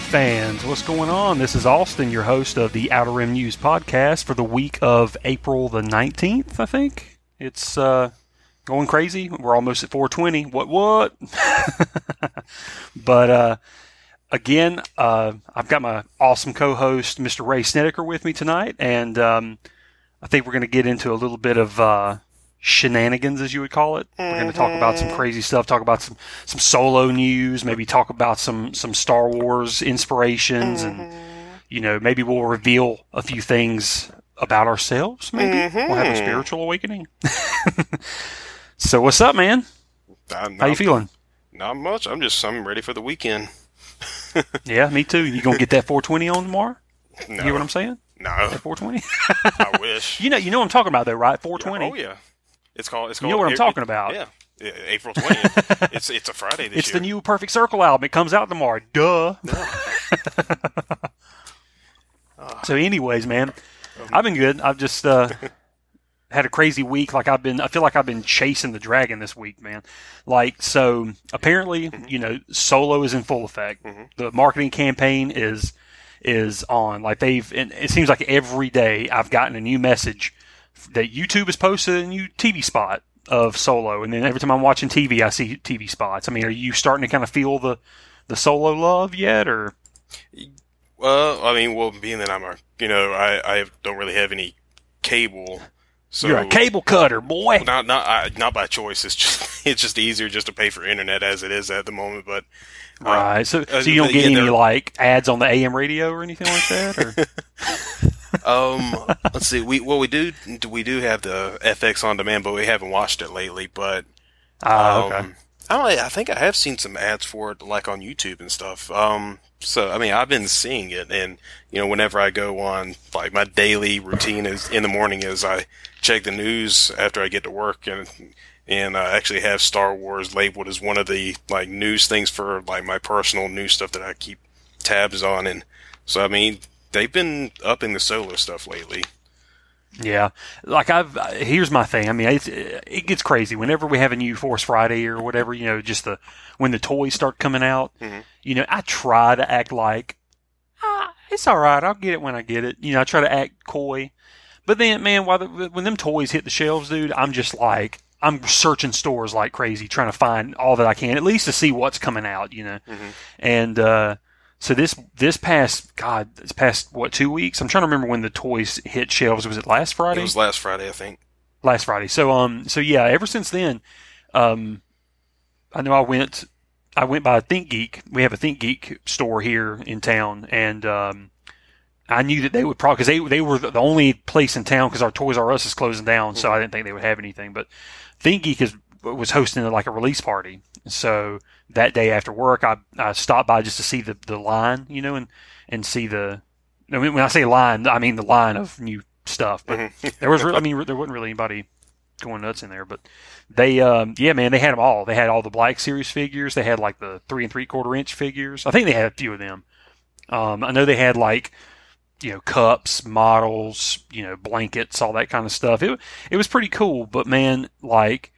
fans? What's going on? This is Austin, your host of the Outer Rim News podcast for the week of April the 19th, I think. It's uh, going crazy. We're almost at 420. What, what? but uh, again, uh, I've got my awesome co host, Mr. Ray Snedaker, with me tonight, and um, I think we're going to get into a little bit of. Shenanigans, as you would call it. We're going to talk about some mm-hmm. crazy stuff, talk about some, some solo news, maybe talk about some, some Star Wars inspirations, and, mm-hmm. you know, maybe we'll reveal a few things about ourselves, maybe. We'll have a mm-hmm. spiritual awakening. so, what's up, man? Uh, How you feeling? Not much. I'm just I'm ready for the weekend. Yeah, me too. You gonna get that 420 on tomorrow? No, You hear what I'm saying? no, That 420? I wish. you know, you know what I'm talking about, though, right? 420. Oh yeah, it's called. It's called. You know what I'm it- talking about. Yeah, April 20th. it's it's a Friday this year. It's year. the new Perfect Circle album. It comes out tomorrow. Duh. so, anyways, man, I've been good. I've just uh, had a crazy week. Like I've been, I feel like I've been chasing the dragon this week, man. Like so, apparently, you know, Solo is in full effect. The marketing campaign is is on. Like they've, and it seems like every day I've gotten a new message that YouTube has posted a new TV spot of Solo, and then every time I'm watching TV, I see TV spots. I mean, are you starting to kind of feel the the Solo love yet, or Well, I mean, well, being that I'm a, you know, I I don't really have any cable, so you're a cable cutter, boy? Not not I, not by choice. It's just it's just easier just to pay for internet as it is at the moment. But uh, Right. So, uh, so you don't get yeah, any like ads on the AM radio or anything like that, or Um, let's see. We well, we do we do have the FX on demand, but we haven't watched it lately. But Ah, um, okay. I don't. I think I have seen some ads for it, like on YouTube and stuff. Um, so I mean, I've been seeing it, and you know, whenever I go on, like my daily routine is in the morning is I check the news after I get to work, and and I actually have Star Wars labeled as one of the like news things for like my personal news stuff that I keep tabs on, and so I mean, they've been upping the solo stuff lately. Yeah, like I've here's my thing. I mean, it's, it gets crazy whenever we have a new Force Friday or whatever. You know, just the when the toys start coming out. Mm-hmm. You know, I try to act like ah, it's all right. I'll get it when I get it. You know, I try to act coy, but then, man, while the, when them toys hit the shelves, dude, I'm just like I'm searching stores like crazy, trying to find all that I can, at least to see what's coming out. You know, and uh, so this this past God, this past what two weeks? I'm trying to remember when the toys hit shelves. Was it last Friday? It was last Friday, I think. last Friday. So um, so yeah, ever since then, um, I know I went, I went by Think Geek. We have a Think Geek store here in town, and um, I knew that they would probably because they they were the only place in town because our Toys R Us is closing down, so I didn't think they would have anything. But Think Geek is was hosting like a release party, so that day after work, I, I stopped by just to see the, the line, you know, and and see the. I mean, when I say line, I mean the line of new stuff. But there was, re- I mean, there wasn't really anybody going nuts in there, but they, um, yeah, man, they had them all. They had all the Black Series figures. They had like the three and three quarter inch figures. I think they had a few of them. Um, I know they had like, you know, cups, models, you know, blankets, all that kind of stuff. It it was pretty cool. But man, like,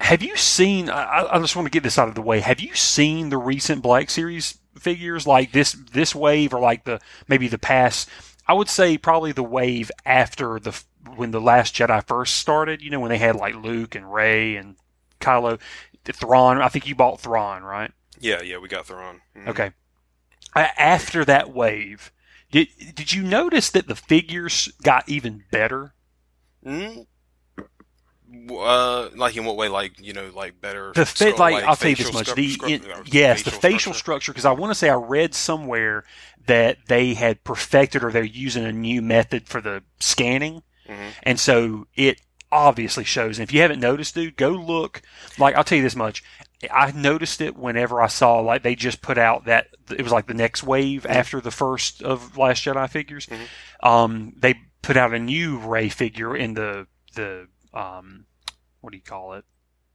have you seen? I, I just want to get this out of the way. Have you seen the recent Black Series figures, like this this wave, or like the maybe the past? I would say probably the wave after the when the Last Jedi first started. You know, when they had like Luke and Rey and Kylo, Thrawn. I think you bought Thrawn, right? Yeah, yeah, we got Thrawn. Mhm. Okay. After that wave, did did you notice that the figures got even better? Mm. Uh, like in what way? Like you know, like better. The fa- skull- like, I'll tell you this much. scru- The scru- in- uh, yes, the facial structure. Because I want to say I read somewhere that they had perfected or they're using a new method for the scanning, Mhm. and so it obviously shows. And if you haven't noticed, dude, go look. Like I'll tell you this much. I noticed it whenever I saw like they just put out that it was like the next wave Mm-hmm. after the first of Last Jedi figures. Um, they put out a new Rey figure in the the um, what do you call it?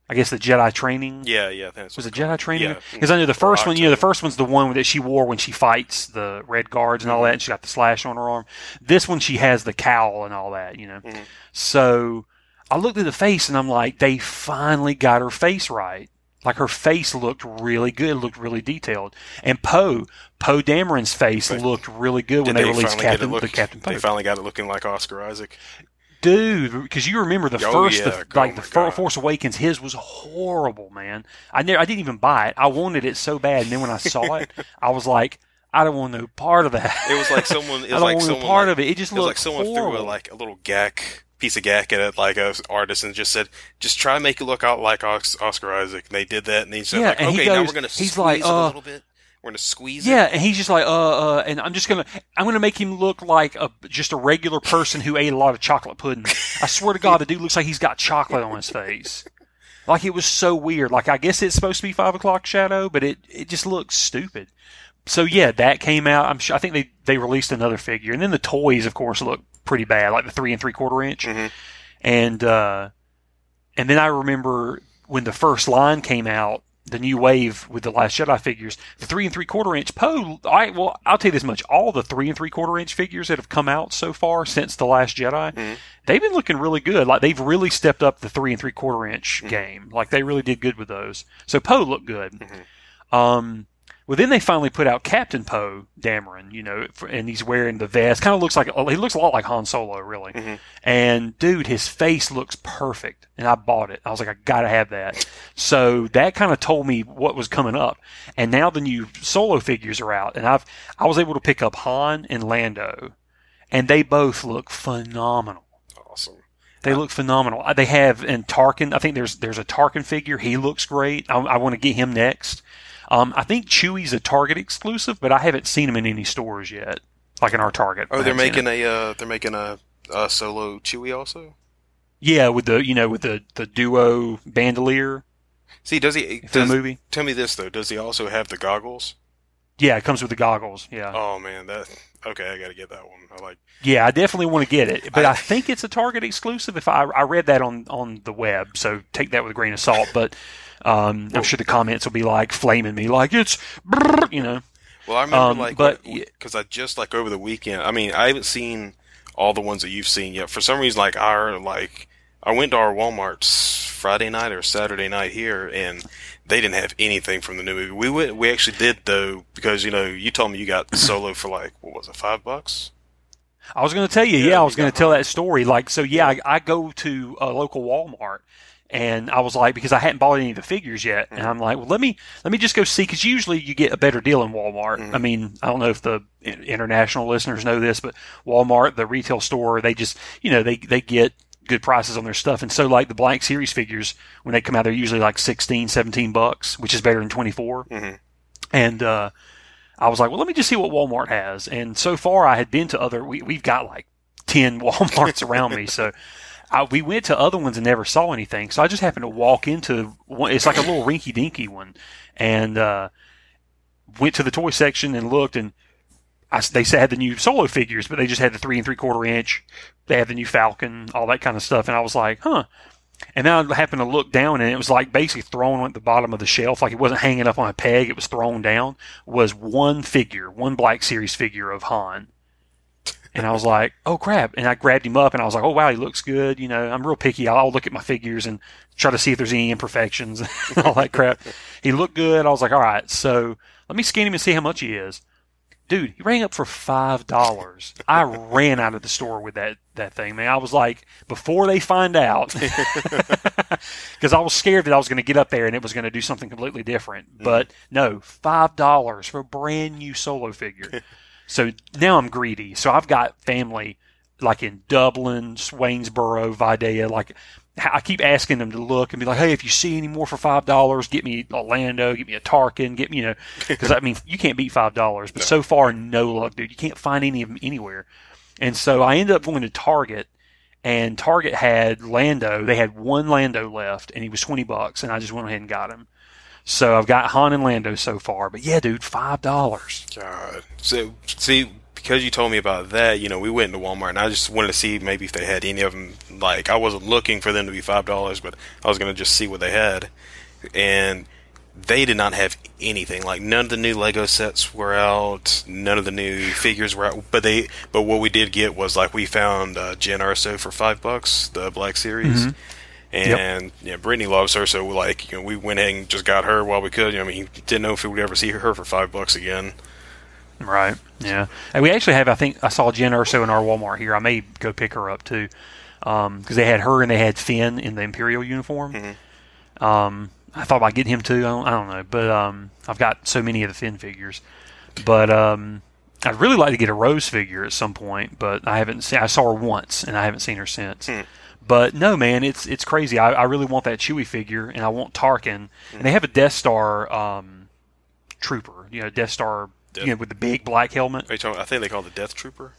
I guess the Jedi training. Yeah, yeah. I think that's Was it Jedi training? Yeah. Because I know the first one, you know, the first one's the one that she wore when she fights the red guards and all that, and she got the slash on her arm. This one, she has the cowl and all that, you know. So I looked at the face and I'm like, they finally got her face right. Like her face looked really good, looked really detailed. And Poe, Poe Dameron's face looked really good when Did they, released finally get it Captain look- the Captain They finally got it looking like Oscar Isaac. Dude, because you remember the Oh, first, yeah. the, Oh, like the God. Force Awakens, his was horrible, man. I never, I didn't even buy it. I wanted it so bad, and then when I saw it, I was like, I don't want no part of that. It was like someone. It I was don't like want no part like, of it. It just it was looked like someone horrible. threw a, like a little gack piece of gack at it, like a artist, and just said, "Just try to make it look out like Oscar Isaac." And they did that, and he said, Yeah, like, and "Okay, now we're gonna he's squeeze like, uh, a little bit. We're gonna squeeze Yeah, it." and he's just like, uh, uh, and I'm just gonna, I'm gonna make him look like a just a regular person who ate a lot of chocolate pudding. I swear to God, the dude looks like he's got chocolate on his face. Like it was so weird. Like I guess it's supposed to be five o'clock shadow, but it it just looks stupid. So yeah, that came out. I'm sure. I think they they released another figure, and then the toys, of course, look pretty bad, like the three and three quarter inch. Mhm. And uh, and then I remember when the first line came out, the new wave with the Last Jedi figures, the three and three quarter inch Poe. I well, I'll tell you this much: all the three and three quarter inch figures that have come out so far since the Last Jedi, Mhm. they've been looking really good. Like they've really stepped up the three and three quarter inch game. Like they really did good with those. So Poe looked good. Um, well, then they finally put out Captain Poe Dameron, you know, and he's wearing the vest. Kind of looks like he looks a lot like Han Solo, really. Mhm. And dude, his face looks perfect, and I bought it. I was like, I gotta have that. So that kind of told me what was coming up. And now the new Solo figures are out, and I've I was able to pick up Han and Lando, and they both look phenomenal. They look phenomenal. Uh, They have and Tarkin. I think there's there's a Tarkin figure. He looks great. I, I want to get him next. Um, I think Chewie's a Target exclusive, but I haven't seen him in any stores yet, like in our Target. Oh, they're making a uh, they're making a, a solo Chewie also. yeah with the you know with the the duo bandolier See, does he? for the movie. tell me this though. Does he also have the goggles? Yeah, it comes with the goggles. Yeah, Oh man, that okay. I gotta get that one. I like. yeah, I definitely want to get it, but I- I, think it's a Target exclusive. If I I read that on on the web, so take that with a grain of salt. But um, I'm sure the comments will be like flaming me, like it's you know. Well, I remember Um, like, but- because I just like over the weekend. I mean, I haven't seen all the ones that you've seen yet. For some reason, like our like, I went to our Walmart's Friday night or Saturday night here, and they didn't have anything from the new movie. We went, we actually did though, because you know, you told me you got Solo for like what was it, five bucks? I was going to tell you, Yeah, yeah, I was going to tell that story. Like, so yeah, I, I go to a local Walmart, and I was like, because I hadn't bought any of the figures yet, and mm-hmm. I'm like, well, let me let me just go see, because usually you get a better deal in Walmart. Mm-hmm. I mean, I don't know if the international listeners know this, but Walmart, the retail store, they just, you know, they they get good prices on their stuff, and so like the Black Series figures, when they come out, they're usually like 16, 17 bucks, which is better than twenty four. Mhm. and uh, I was like, well, let me just see what Walmart has. And so far, I had been to other. We, we've got like ten WalMarts around me, so I, we went to other ones and never saw anything. So I just happened to walk into one. It's like a little rinky dinky one, and uh, went to the toy section and looked and. I, they said had the new solo figures, but they just had the three and three quarter inch. They had the new Falcon, all that kind of stuff, and I was like, "Huh." And then I happened to look down, and it was like basically thrown at the bottom of the shelf, like it wasn't hanging up on a peg; it was thrown down. Was one figure, one Black Series figure of Han, and I was like, "Oh crap!" And I grabbed him up, and I was like, "Oh wow, he looks good." You know, I'm real picky. I'll look at my figures and try to see if there's any imperfections and all that crap. He looked good. I was like, "All right, so let me scan him and see how much he is." Dude, he rang up for five dollars. I ran out of the store with that that thing, man. I was like, before they find out, because I was scared that I was going to get up there and it was going to do something completely different. Mm-hmm. But no, five dollars for a brand new solo figure. so now I'm greedy. So I've got family like in Dublin, Swainsboro, Vidalia. Like I keep asking them to look and be like, "Hey, if you see any more for five dollars, get me Orlando, get me a Tarkin, get me you know." Because I mean, you can't beat five dollars. But so far, no luck, dude. You can't find any of them anywhere. And so I ended up going to Target, and Target had Lando. They had one Lando left, and he was twenty bucks, and I just went ahead and got him. So I've got Han and Lando so far. But yeah, dude, five dollars. God. So see, because you told me about that, you know, we went into Walmart and I just wanted to see maybe if they had any of them. Like, I wasn't looking for them to be five dollars, but I was gonna just see what they had, and they did not have anything. Like, none of the new Lego sets were out. None of the new figures were out. But they, but what we did get was like we found uh, Jyn Erso for five bucks, the Black Series. and yeah, Brittany loves her, so like you know we went ahead and just got her while we could. You know, I mean, didn't know if we would ever see her for five bucks again. Right. Yeah. And we actually have. I think I saw Jyn Erso in our Walmart here. I may go pick her up too, because they had her and they had Finn in the Imperial uniform. Mhm. Um, I thought about getting him too. I don't, I don't know, but um, I've got so many of the Finn figures. But um, I'd really like to get a Rose figure at some point, but I haven't seen. I saw her once, and I haven't seen her since. Hmm. But no, man, it's it's crazy. I, I really want that Chewie figure, and I want Tarkin. And they have a Death Star um, trooper, you know, Death Star, Death- you know, with the big black helmet. Are you talking, I think they call it the Death Trooper.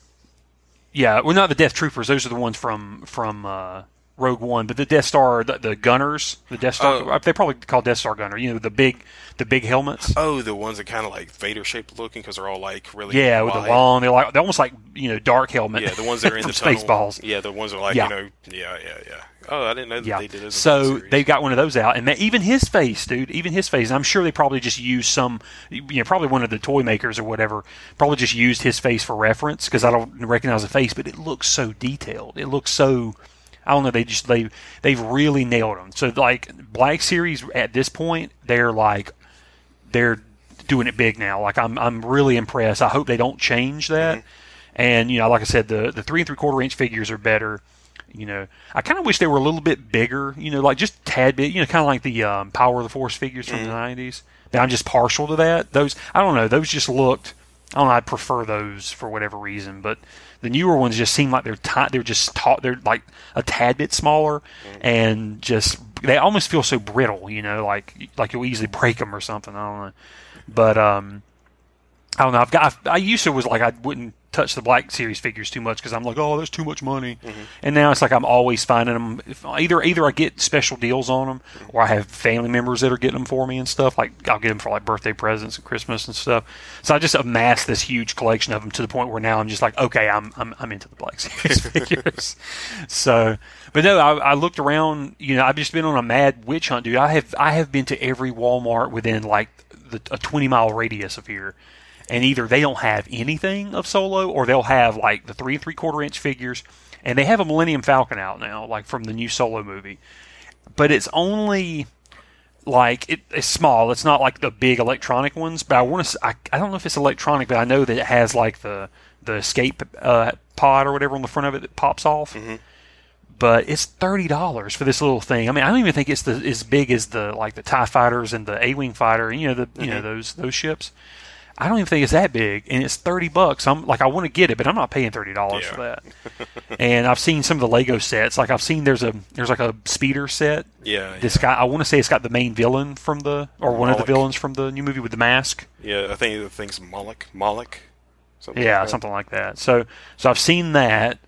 Yeah, well, not the Death Troopers. Those are the ones from from uh, Rogue One, but the Death Star, the, the gunners, the Death Star. Oh. They probably call Death Star gunner. You know, the big the big helmets. Oh, the ones that kind of like Vader shaped looking because they're all like really yeah, with the long. They're like they're almost like you know dark helmet. Yeah, the ones that are in the tunnel. Spaceballs. Yeah, the ones that are like Yeah. you know. Yeah, yeah, yeah. Oh, I didn't know that Yeah. they did the So they got one of those out, and even his face, dude, even his face. I'm sure they probably just used some, you know, probably one of the toy makers or whatever, probably just used his face for reference because I don't recognize the face, but it looks so detailed. It looks so. I don't know. They just they they've really nailed them. So like Black Series at this point, they're like they're doing it big now. Like I'm I'm really impressed. I hope they don't change that. Mm-hmm. And you know, like I said, the the three and three quarter inch figures are better. You know, I kind of wish they were a little bit bigger. You know, like just a tad bit. You know, kind of like the um, Power of the Force figures from the '90s. Now I'm just partial to that. Those I don't know. Those just looked. I don't know. I prefer those for whatever reason, but the newer ones just seem like they're ti they're just ta- they're like a tad bit smaller and just they almost feel so brittle. You know, like like you'll easily break them or something. I don't know, but um, I don't know. I've got. I, I used to was like I wouldn't touch the Black Series figures too much because I'm like, oh, there's too much money. Mm-hmm. And now it's like I'm always finding them. If, either either I get special deals on them, mm-hmm. or I have family members that are getting them for me and stuff. Like I'll get them for like birthday presents and Christmas and stuff. So I just amassed this huge collection of them to the point where now I'm just like, okay, I'm I'm, I'm into the Black Series figures. So, but no, I, I looked around. You know, I've just been on a mad witch hunt, dude. I have I have been to every Walmart within like the, a 20 mile radius of here and either they don't have anything of Solo or they'll have like the three and three quarter inch figures, and they have a Millennium Falcon out now, like from the new Solo movie, but it's only like it, it's small. It's not like the big electronic ones, but I want to. I, I don't know if it's electronic, but I know that it has like the the escape uh, pod or whatever on the front of it that pops off. But it's thirty dollars for this little thing. I mean, I don't even think it's the, as big as the like the Tie fighters and the A wing fighter. and You know the you know those those ships. I don't even think it's that big, and it's thirty bucks. I'm like, I want to get it, but I'm not paying thirty dollars for that. and I've seen some of the Lego sets. Like I've seen there's a there's like a speeder set. Yeah, This guy, I want to say it's got the main villain from the or one of the villains from the new movie with the mask. yeah. I think the thing's Moloch. Moloch. Something Yeah, like something like that. So so I've seen that,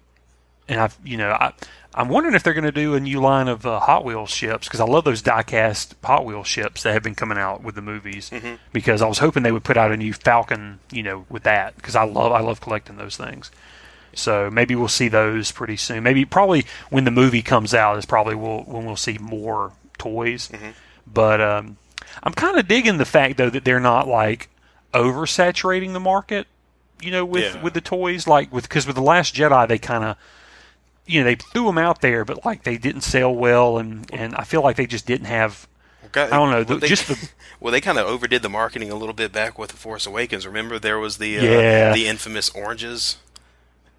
and I've you know I. I'm wondering if they're going to do a new line of uh, Hot Wheels ships because I love those die-cast Hot Wheels ships that have been coming out with the movies. Mm-hmm. Because I was hoping they would put out a new Falcon, you know, with that because I love I love collecting those things. So maybe we'll see those pretty soon. Maybe probably when the movie comes out is probably we'll, when we'll see more toys. Mm-hmm. But um, I'm kind of digging the fact though that they're not like oversaturating the market. You know, with Yeah. with the toys like with because with the Last Jedi they kind of you know they threw them out there, but like they didn't sell well, and and I feel like they just didn't have. Got- I don't know, the- they, just the- well, they kind of overdid the marketing a little bit back with the Force Awakens. Remember, there was the uh, Yeah. the infamous oranges.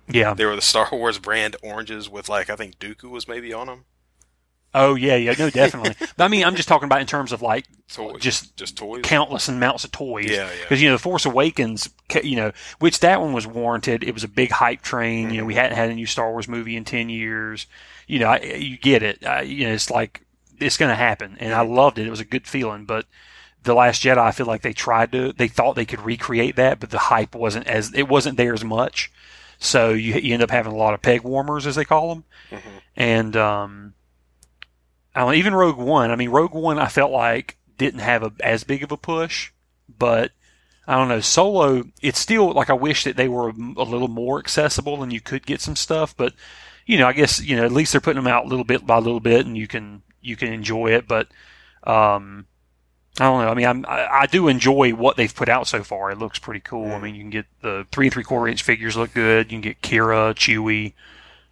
Yeah. there were the Star Wars brand oranges with like I think Dooku was maybe on them. Oh yeah, yeah, no, definitely. but I mean, I'm just talking about in terms of like Toys, just just toys. countless amounts of toys. Yeah, yeah. Because you know, the Force Awakens, you know, which that one was warranted. It was a big hype train. You know, we Mm-hmm. hadn't had a new Star Wars movie in ten years. You know, I, you get it. I, you know, it's like it's going to happen, and I Mm-hmm. loved it. It was a good feeling, but. The Last Jedi, I feel like they tried to, they thought they could recreate that, but the hype wasn't as, it wasn't there as much. So you, you end up having a lot of peg warmers, as they call them. Mm-hmm. And, um, I don't even Rogue One. I mean, Rogue One, I felt like didn't have a, as big of a push, but I don't know. Solo, it's still like I wish that they were a, a little more accessible and you could get some stuff. But you know, I guess you know at least they're putting them out little bit by little bit, and you can you can enjoy it. But um, I don't know. I mean, I'm, I, I do enjoy what they've put out so far. It looks pretty cool. I mean, you can get the three and three quarter inch figures look good. You can get Qi'ra, Chewie,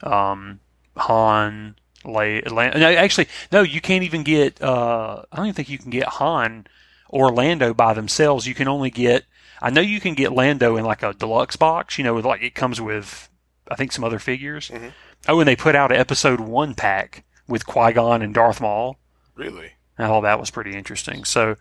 um, Han, No, actually, no, you can't even get. Uh, I don't even think you can get Han or Lando by themselves. You can only get. I know you can get Lando in like a deluxe box. You know, with like it comes with, I think some other figures. Mhm. Oh, and they put out an Episode One pack with Qui Gon and Darth Maul. Really? I thought that was pretty interesting. So,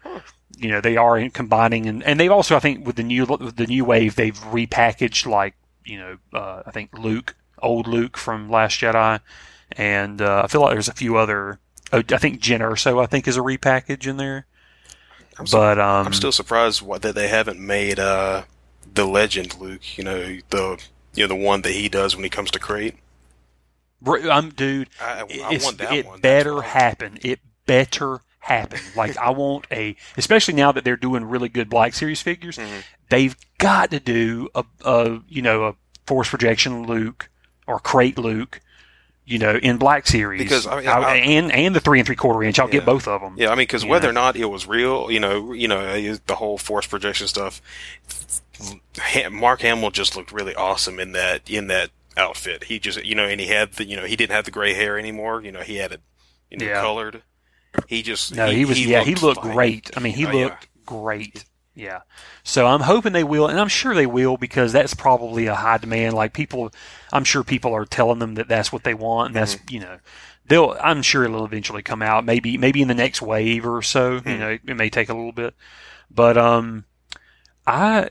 you know, they are combining, and, and they've also, I think, with the new with the new wave, they've repackaged like, you know, uh, I think Luke, old Luke from Last Jedi, and uh, I feel like there's a few other. Oh, I think Jyn Erso, I think, is a repackage in there. I'm so- But um, I'm still surprised that they haven't made uh, the legend Luke. You know the you know the one that he does when he comes to Crait. I'm dude. I, I want that it one. Better I- happen. It better happen. Like I want a, especially now that they're doing really good Black Series figures, Mhm. they've got to do a, a, you know, a force projection Luke or Crait Luke, you know, in Black Series Because, I mean, I- I- and and the three and three quarter inch. I'll Yeah. get both of them. Yeah, I mean, because whether know. or not it was real, you know, you know, the whole force projection stuff. Mark Hamill just looked really awesome in that in that outfit. He just, you know, and he had the, you know, he didn't have the gray hair anymore. You know, he had it, you know, Yeah. colored. He just No, he, was. yeah, he looked fine. great. I mean, he Oh, yeah. looked great. Yeah. So I'm hoping they will, and I'm sure they will because that's probably a high demand. Like people, I'm sure people are telling them that that's what they want, and that's Mm-hmm. you know, they'll. I'm sure it'll eventually come out. Maybe maybe in the next wave or so. Hmm. You know, it may take a little bit, but um, I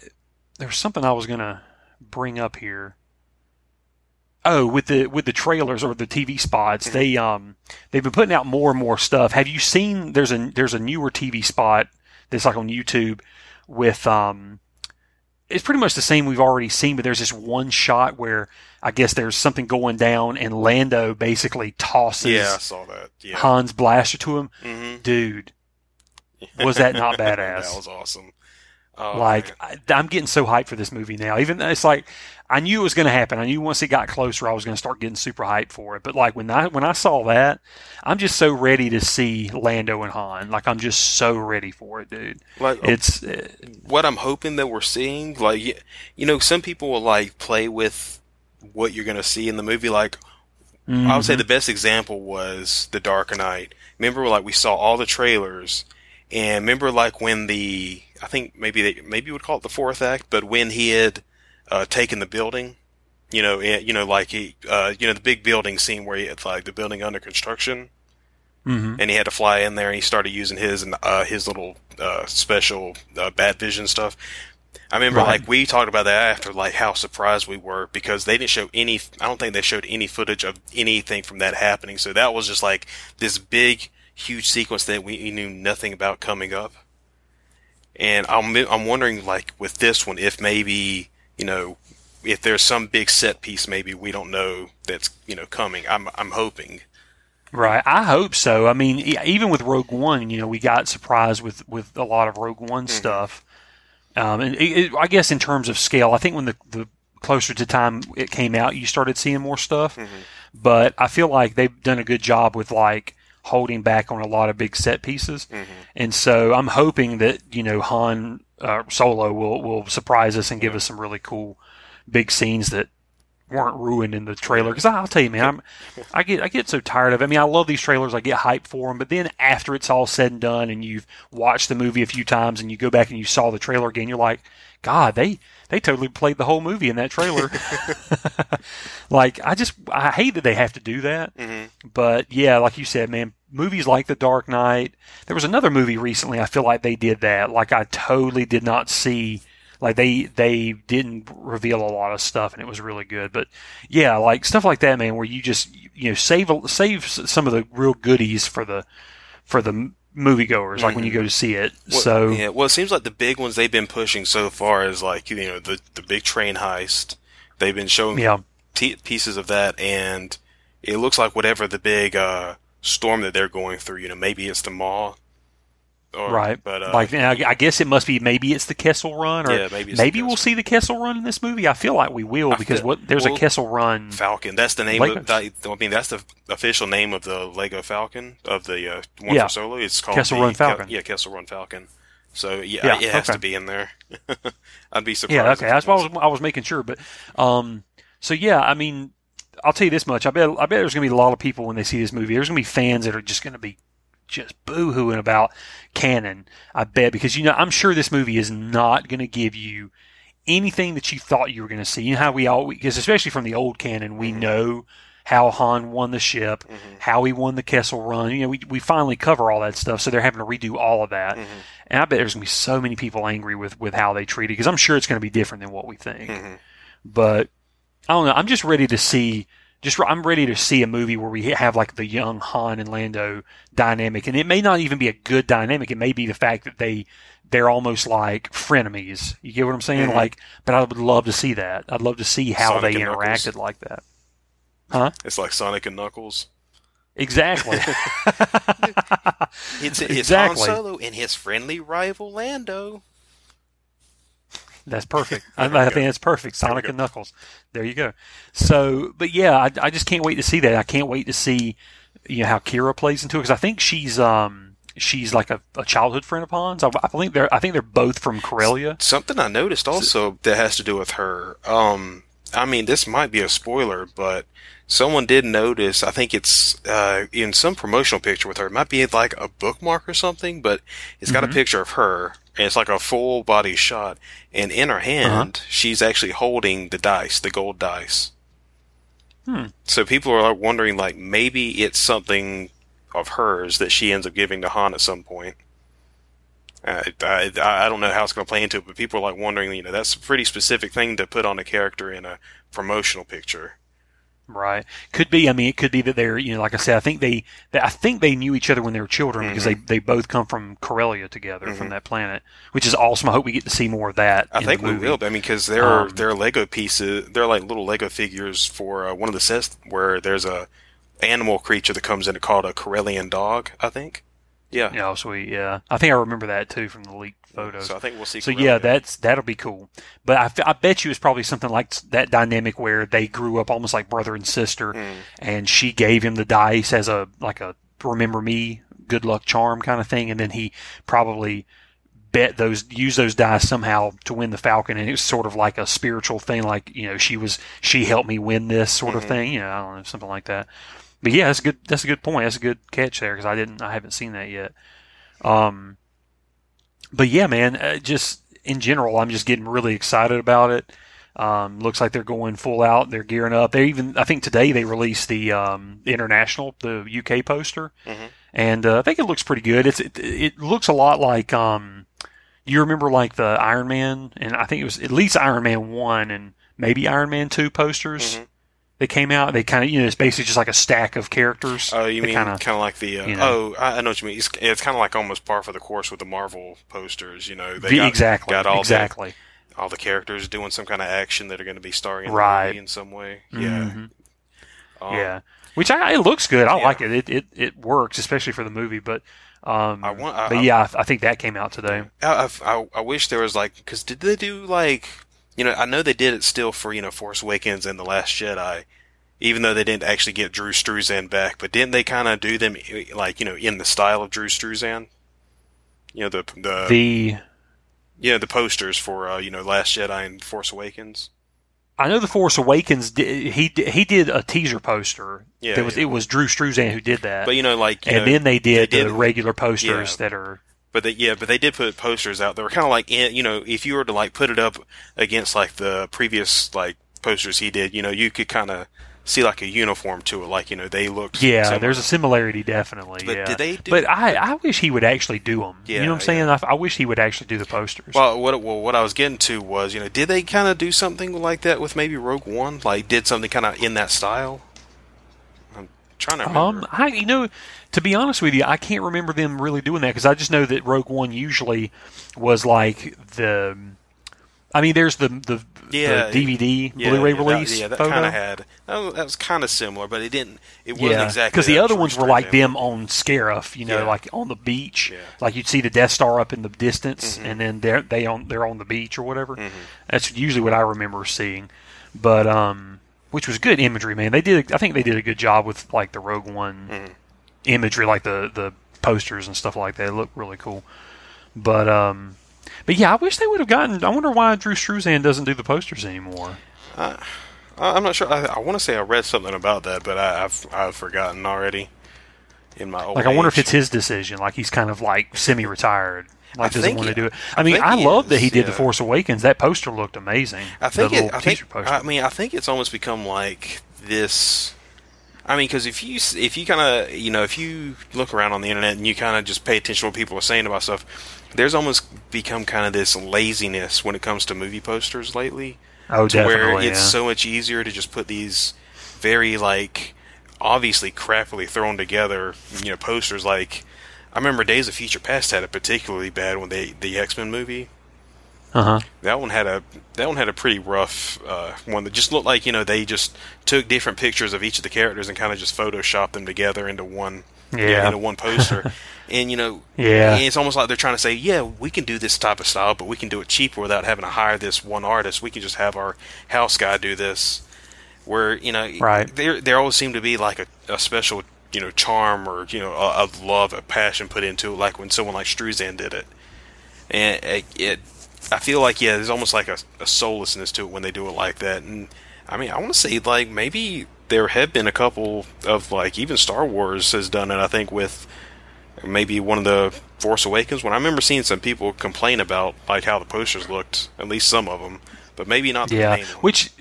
there's something I was gonna bring up here. Oh, with the with the trailers or the TV spots, Mhm. they um they've been putting out more and more stuff. Have you seen? There's a there's a newer TV spot that's like on YouTube with um. It's pretty much the same we've already seen, but there's this one shot where I guess there's something going down, and Lando basically tosses Yeah, I saw that. Yeah. Han's blaster to him. hmm Dude, was that not badass? that was awesome. Oh, like man. I, I'm getting so hyped for this movie now. Even though it's like I knew it was going to happen. I knew once it got closer, I was going to start getting super hyped for it. But like when I when I saw that, I'm just so ready to see Lando and Han. Like I'm just so ready for it, dude. like It's uh, what I'm hoping that we're seeing, like you know, some people will like play with what you're gonna see in the movie. Like I mm-hmm. would say the best example was The Dark Knight. Remember, like we saw all the trailers, and remember, like when the I think maybe they maybe you would call it the fourth act, but when he had uh, taken the building, you know, it, you know, like he, uh, you know, the big building scene where he had like the building under construction, Mhm. and he had to fly in there, and he started using his and uh, his little uh, special uh, bat vision stuff. I remember, Right. like we talked about that after, like how surprised we were because they didn't show any. I don't think they showed any footage of anything from that happening. So that was just like this big, huge sequence that we knew nothing about coming up. And I'm I'm wondering, like with this one, if maybe you know, if there's some big set piece, maybe we don't know that's you know coming. I'm I'm hoping. right. I hope so. I mean, even with Rogue One, you know, we got surprised with with a lot of Rogue One mm-hmm. stuff. Um, and it, it, I guess in terms of scale, I think when the the closer to time it came out, you started seeing more stuff. Mm-hmm. But I feel like they've done a good job with like holding back on a lot of big set pieces. Mm-hmm. And so I'm hoping that you know Han uh, Solo will will surprise us and give us some really cool big scenes that weren't ruined in the trailer. Because I'll tell you, man, I'm, I get I get so tired of. It. I mean, I love these trailers. I get hyped for them, but then after it's all said and done, and you've watched the movie a few times, and you go back and you saw the trailer again, you're like, God, they they totally played the whole movie in that trailer. like, I just I hate that they have to do that. Mm-hmm. But yeah, like you said, man, movies like The Dark Knight. There was another movie recently. I feel like they did that. Like I totally did not see. Like they they didn't reveal a lot of stuff, and it was really good. But yeah, like stuff like that, man, where you just you know save save some of the real goodies for the for the moviegoers, like when you go to see it. Well, so yeah, well, it seems like the big ones they've been pushing so far is like you know the the big train heist. They've been showing yeah, t- pieces of that, and it looks like whatever the big uh, storm that they're going through, you know, maybe it's the Maw, or, right. But uh, like I I guess it must be maybe it's the Kessel Run, or Yeah, maybe it's maybe we'll see the Kessel Run in this movie. I feel like we will I because feel- what there's well, a Kessel Run. Falcon. That's the name Lego- of. I mean, that's the official name of the Lego Falcon of the uh, one Yeah. for Solo. It's called Kessel the Run Falcon. Ke- yeah, Kessel Run Falcon. So yeah, Yeah, it has okay. to be in there. I'd be surprised. Yeah, okay. That's why I was I was making sure, but um, so yeah, I mean, I'll tell you this much. I bet I bet there's going to be a lot of people when they see this movie. There's going to be fans that are just going to be just boo-hooing about canon. I bet because you know I'm sure this movie is not going to give you anything that you thought you were going to see. You know how we all because especially from the old canon, we mm-hmm. know how Han won the ship, mm-hmm. how he won the Kessel Run. You know, we we finally cover all that stuff, so they're having to redo all of that. Mm-hmm. And I bet there's going to be so many people angry with with how they treat it because I'm sure it's going to be different than what we think. But I don't know. I'm just ready to see. Just I'm ready to see a movie where we have like the young Han and Lando dynamic, and it may not even be a good dynamic. It may be the fact that they they're almost like frenemies. You get what I'm saying? Mhm. Like, but I would love to see that. I'd love to see how Sonic they and Knuckles. interacted like that. Huh? It's like Sonic and Knuckles. Exactly. It's, it's Exactly. Han Solo and his friendly rival Lando. That's perfect. I, I think that's perfect. Sonic and Knuckles. There you go. So, but yeah, I, I just can't wait to see that. I can't wait to see, you know, how Qi'ra plays into it because I think she's um she's like a, a childhood friend of Han's. I, I think they're I think they're both from Corellia. Something I noticed also that has to do with her. Um, I mean, this might be a spoiler, but someone did notice. I think it's uh, in some promotional picture with her. It might be like a bookmark or something, but it's got Mhm. a picture of her, and it's like a full body shot. And in her hand, she's actually holding the dice, the gold dice. Hmm. So people are like wondering, like maybe it's something of hers that she ends up giving to Han at some point. I, I, I don't know how it's going to play into it, but people are like wondering, you know, that's a pretty specific thing to put on a character in a promotional picture. Right. Could be. I mean, it could be that they're, you know, like I said, I think they, they I think they knew each other when they were children because they, they both come from Corellia together from Mhm. that planet, which is awesome. I hope we get to see more of that. I in think we will. I mean, because there are Um, there are Lego pieces. They're like little Lego figures for uh, one of the sets where there's a animal creature that comes in called a Corellian dog. I think. Yeah. Yeah, sweet. Yeah, I think I remember that too from the leaked photos. So I think we'll see. So Corellia. yeah, that's that'll be cool. But I, I bet you it's probably something like that dynamic where they grew up almost like brother and sister, Mm. and she gave him the dice as a like a remember me, good luck charm kind of thing, and then he probably bet those use those dice somehow to win the Falcon, and it was sort of like a spiritual thing, like you know she was she helped me win this sort of Mhm. thing, you know, I don't know something like that. But yeah, that's a good that's a good point. That's a good catch there because I didn't I haven't seen that yet. Um, but yeah, man, uh, just in general, I'm just getting really excited about it. Um, looks like they're going full out. They're gearing up. They even, I think today they released the um, international, the UK poster, Mhm. and uh, I think it looks pretty good. It's it, it looks a lot like um, you remember like the Iron Man, and I think it was at least Iron Man one and maybe Iron Man two posters. Mhm. They came out. They kind of, you know, it's basically just like a stack of characters. Oh, you mean kinda- like the? Uh, you know. Oh, I, I know what you mean. It's, it's kind of like almost par for the course with the Marvel posters. You know, they The- got, exactly, got all exactly. the all the characters doing some kind of action that are going to be starring in Right. the movie in some way. Yeah, Mhm. Um, yeah, which I, it looks good. I Yeah. like it. It, it. it works, especially for the movie. But, um, I want- I- but yeah, I, I think that came out today. I, I, I wish there was like because did they do like you know I know they did it still for you know Force Awakens and the Last Jedi, even though they didn't actually get Drew Struzan back, but didn't they kind of do them like you know in the style of Drew Struzan? You know the the, The yeah the posters for uh, you know Last Jedi and Force Awakens. I know the Force Awakens. Did, he he did a teaser poster. Yeah, was yeah. it was Drew Struzan who did that. But you know like you and know, then they did, they did- the regular posters yeah. that are But they, yeah, but they did put posters out. They were kind of like, in, you know, if you were to like put it up against like the previous like posters he did, you know, you could kind of see like a uniform to it. Like, you know, they looked. yeah. similar. There's a similarity definitely. But yeah. did they do- But I I wish he would actually do them. you know what I'm saying? I, I wish he would actually do the posters. Well, what well, what I was getting to was, you know, did they kind of do something like that with maybe Rogue One? Like, did something kind of in that style? I'm trying to remember. Um, I you know, to be honest with you, I can't remember them really doing that because I just know that Rogue One usually was like the. I mean, there's the the, Yeah, the DVD yeah, Blu-ray yeah, that- release yeah, that kind of had. That was kind of similar, but it didn't. It wasn't yeah, exactly because the other ones were like them on Scarif, you know, like on the beach, like you'd see the Death Star up in the distance, Mhm. and then they're they on they're on the beach or whatever. Mhm. That's usually what I remember seeing, but um, which was good imagery, man. They did, I think they did a good job with like the Rogue One Mhm. Imagery, like the the posters and stuff like that. It looked really cool, but um, but yeah, I wish they would have gotten. I wonder why Drew Struzan doesn't do the posters anymore. I I- I'm not sure. I, I want to say I read something about that, but I, I've I've forgotten already. In my old Like, I wonder if it's his decision. Like, he's kind of like semi-retired. Like, I doesn't want to do it. I I mean, I love that he did the. Force Awakens. That poster looked amazing. I think it, I think poster. I mean I think it's almost become like this. I mean, because if you if you kind of you know if you look around on the internet and you kind of just pay attention to what people are saying about stuff, there's almost become kind of this laziness when it comes to movie posters lately. oh, to where it's yeah. so much easier to just put these very like obviously crappily thrown together you know posters like I remember Days of Future Past had a particularly bad one they the X Men movie uh-huh. that one had a that one had a pretty rough uh, one that just looked like you know they just took different pictures of each of the characters and kind of just photoshopped them together into one Yeah. into one poster and you know Yeah. it's almost like they're trying to say yeah we can do this type of style but we can do it cheaper without having to hire this one artist we can just have our house guy do this where you know Right. there there always seemed to be like a, a special you know charm or you know a, a love a passion put into it like when someone like Struzan did it and it, it I feel like yeah, there's almost like a, a soullessness to it when they do it like that. And I mean, I want to say like maybe there have been a couple of like even Star Wars has done it. I think with maybe one of the Force Awakens. When I remember seeing some people complain about like how the posters looked, at least some of them, but maybe not the Yeah, which,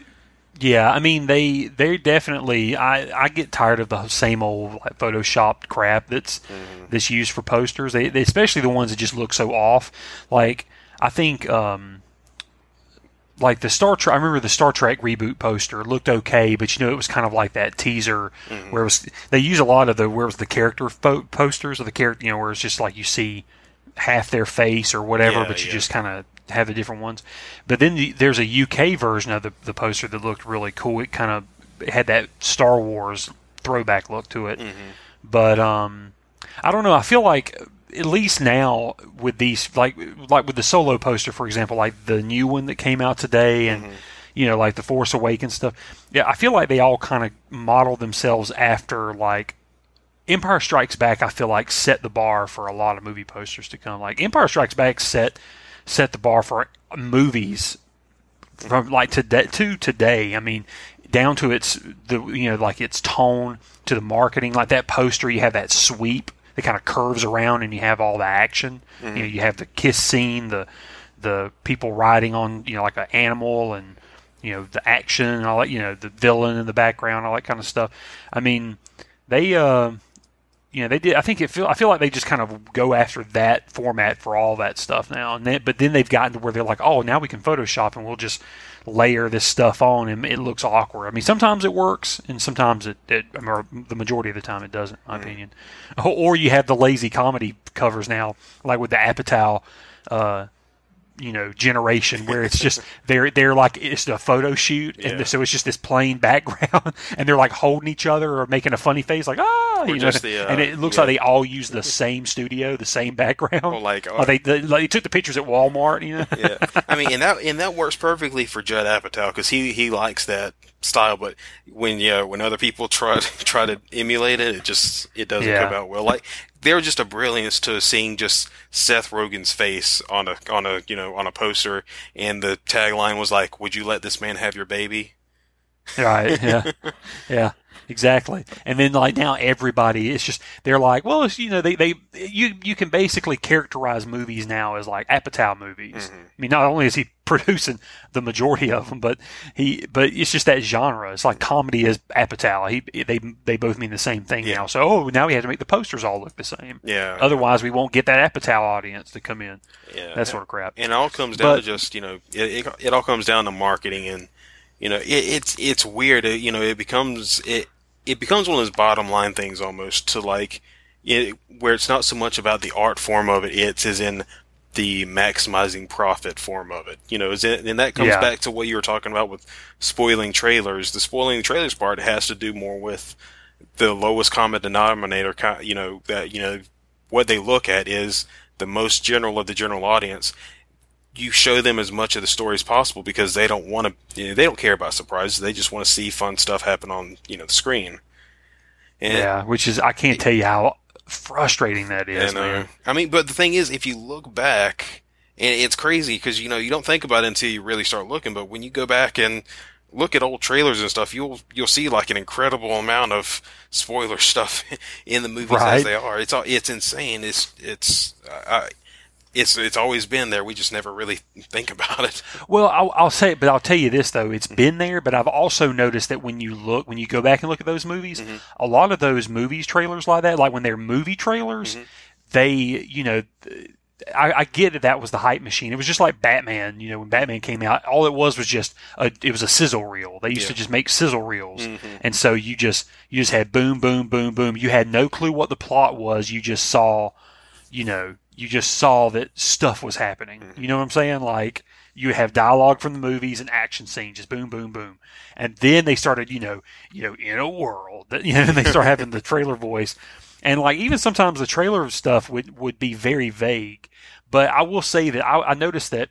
yeah, I mean they they definitely. I I get tired of the same old like, photoshopped crap that's Mm-hmm. that's used for posters. They, they especially the ones that just look so off. Like I think. um like the Star Trek, I remember the Star Trek reboot poster looked okay, but you know it was kind of like that teaser Mm-hmm. where it was. They use a lot of the where it was the character fo- posters of the character, you know, where it's just like you see half their face or whatever, Yeah, but you yeah. just kind of have the different ones. But then the, there's a UK version of the, the poster that looked really cool. It kind of had that Star Wars throwback look to it. Mm-hmm. But um, I don't know. I feel like at least now with these like like with the solo poster, for example, like the new one that came out today, and Mm-hmm. you know like the Force Awakens stuff. Yeah, I feel like they all kind of model themselves after like Empire Strikes Back, I feel like set the bar for a lot of movie posters to come. Like Empire Strikes Back set set the bar for movies from like today to today. I mean, down to its the you know like its tone to the marketing. Like that poster, you have that sweep that kind of curves around, and you have all the action. You know, you have the kiss scene, the the people riding on you know like an animal, and you know the action and all that. You know the villain in the background, all that kind of stuff. I mean, they. Uh, you know they did. I think it feel. I feel like they just kind of go after that format for all that stuff now. And then, but then they've gotten to where they're like, oh, now we can Photoshop and we'll just layer this stuff on, and it looks awkward. I mean, sometimes it works, and sometimes it. it or the majority of the time, it doesn't. In my opinion. Or, or you have the lazy comedy covers now, like with the Apatow. Uh, you know generation where it's just they're they're like it's a photo shoot and Yeah. so it's just this plain background and they're like holding each other or making a funny face like ah you know the, uh, and it looks yeah. like they all use the same studio the same background Or like, oh, they, they like, they took the pictures at Walmart you know yeah, I mean, and that and that works perfectly for Judd Apatow because he he likes that style. But when yeah, when other people try try to emulate it, it just it doesn't Yeah. come out well. Like they're just a brilliance to seeing just Seth Rogen's face on a on a you know on a poster, and the tagline was like, "Would you let this man have your baby?" Right. Yeah. yeah. Exactly. And then like now everybody it's just they're like, well, it's, you know, they, they you you can basically characterize movies now as like Apatow movies. Mm-hmm. I mean, not only is he producing the majority of them, but he but it's just that genre. It's like comedy is Apatow. He they they both mean the same thing Yeah. now. So oh, now we have to make the posters all look the same. Yeah. Otherwise, we won't get that Apatow audience to come in. yeah. That sort of crap. And it all comes down But- to just you know it, it, it all comes down to marketing and you know it, it's it's weird It- you know it becomes it it becomes one of those bottom line things almost to like it, where it's not so much about the art form of it it's as in the maximizing profit form of it. You know is it, and that comes Yeah. back to what you were talking about with spoiling trailers. The spoiling trailers part has to do more with the lowest common denominator you know that you know what they look at is the most general of the general audience you show them as much of the story as possible because they don't want to you know, they don't care about surprises they just want to see fun stuff happen on you know the screen and, Yeah, which is I can't tell you how frustrating that is, man. I mean but the thing is if you look back and it's crazy because you know you don't think about it until you really start looking but when you go back and look at old trailers and stuff, you'll you'll see like an incredible amount of spoiler stuff in the movies Right. as they are. It's all it's insane. It's it's uh, it's it's always been there. We just never really think about it. Well, I'll, I'll say it, but I'll tell you this though: it's been there. But I've also noticed that when you look, when you go back and look at those movies, mm-hmm. a lot of those movies trailers like that, like when they're movie trailers, mm-hmm. they, you know. I, I get that that was the hype machine. It was just like Batman. You know, when Batman came out, all it was was just a, it was a sizzle reel. They used to just make sizzle reels, mm-hmm. and so you just you just had boom, boom, boom, boom. You had no clue what the plot was. You just saw, you know, you just saw that stuff was happening. You know what I'm saying? Like you have dialogue from the movies and action scenes, just boom, boom, boom, and then they started, you know, you know, in a world, you know, they start having the trailer voice, and like even sometimes the trailer of stuff would would be very vague. But I will say that I, I noticed that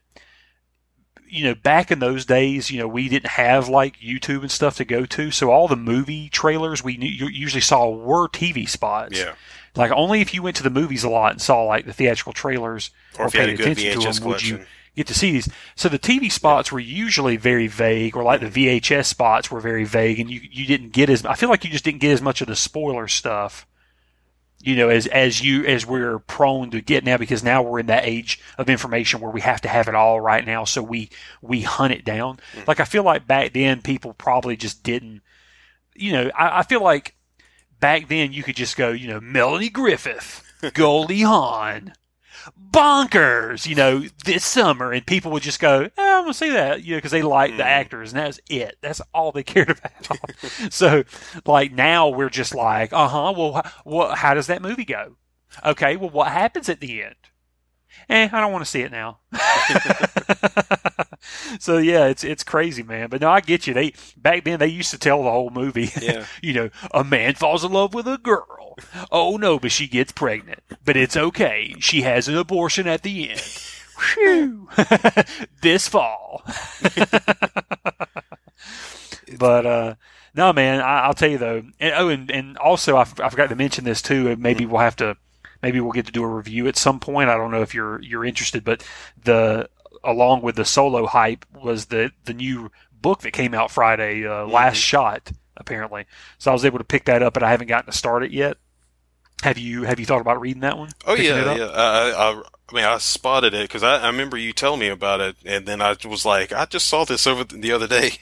you know, back in those days, you know, we didn't have like YouTube and stuff to go to, so all the movie trailers we usually saw were TV spots. Yeah. Like only if you went to the movies a lot and saw like the theatrical trailers Or if you had a paid good attention to VHS them, would you get to see these? So the TV spots were usually very vague, or like the VHS spots were very vague, and you you didn't get as I feel like you just didn't get as much of the spoiler stuff. You know, as as you as we're prone to get now, because now we're in that age of information where we have to have it all right now, so we we hunt it down. Mm. Like I feel like back then, people probably just didn't. You know, I, I feel like back then you could just go, you know, Melanie Griffith, Goldie Hawn, bonkers, you know, this summer, and people would just go, oh, I'm gonna see that, you know, because they like the actors, and that's it. That's all they cared about. so, like now we're just like, uh huh. Well, wh- what? How does that movie go? Okay. Well, what happens at the end? Eh, I don't want to see it now. so yeah, it's it's crazy, man. But no, I get you. They back then they used to tell the whole movie. Yeah. you know, a man falls in love with a girl. Oh no, but she gets pregnant. But it's okay. She has an abortion at the end. Whew. this fall. but uh no, man, I, I'll tell you though. And, oh, and, and also I, f- I forgot to mention this too. and Maybe we'll have to, maybe we'll get to do a review at some point. I don't know if you're you're interested, but the along with the solo hype was the the new book that came out Friday, uh, Last Shot, apparently. So I was able to pick that up, but I haven't gotten to start it yet. Have you Have you thought about reading that one? Oh Picking yeah, yeah. I, I, I mean, I spotted it because I, I remember you telling me about it, and then I was like, I just saw this over the other day.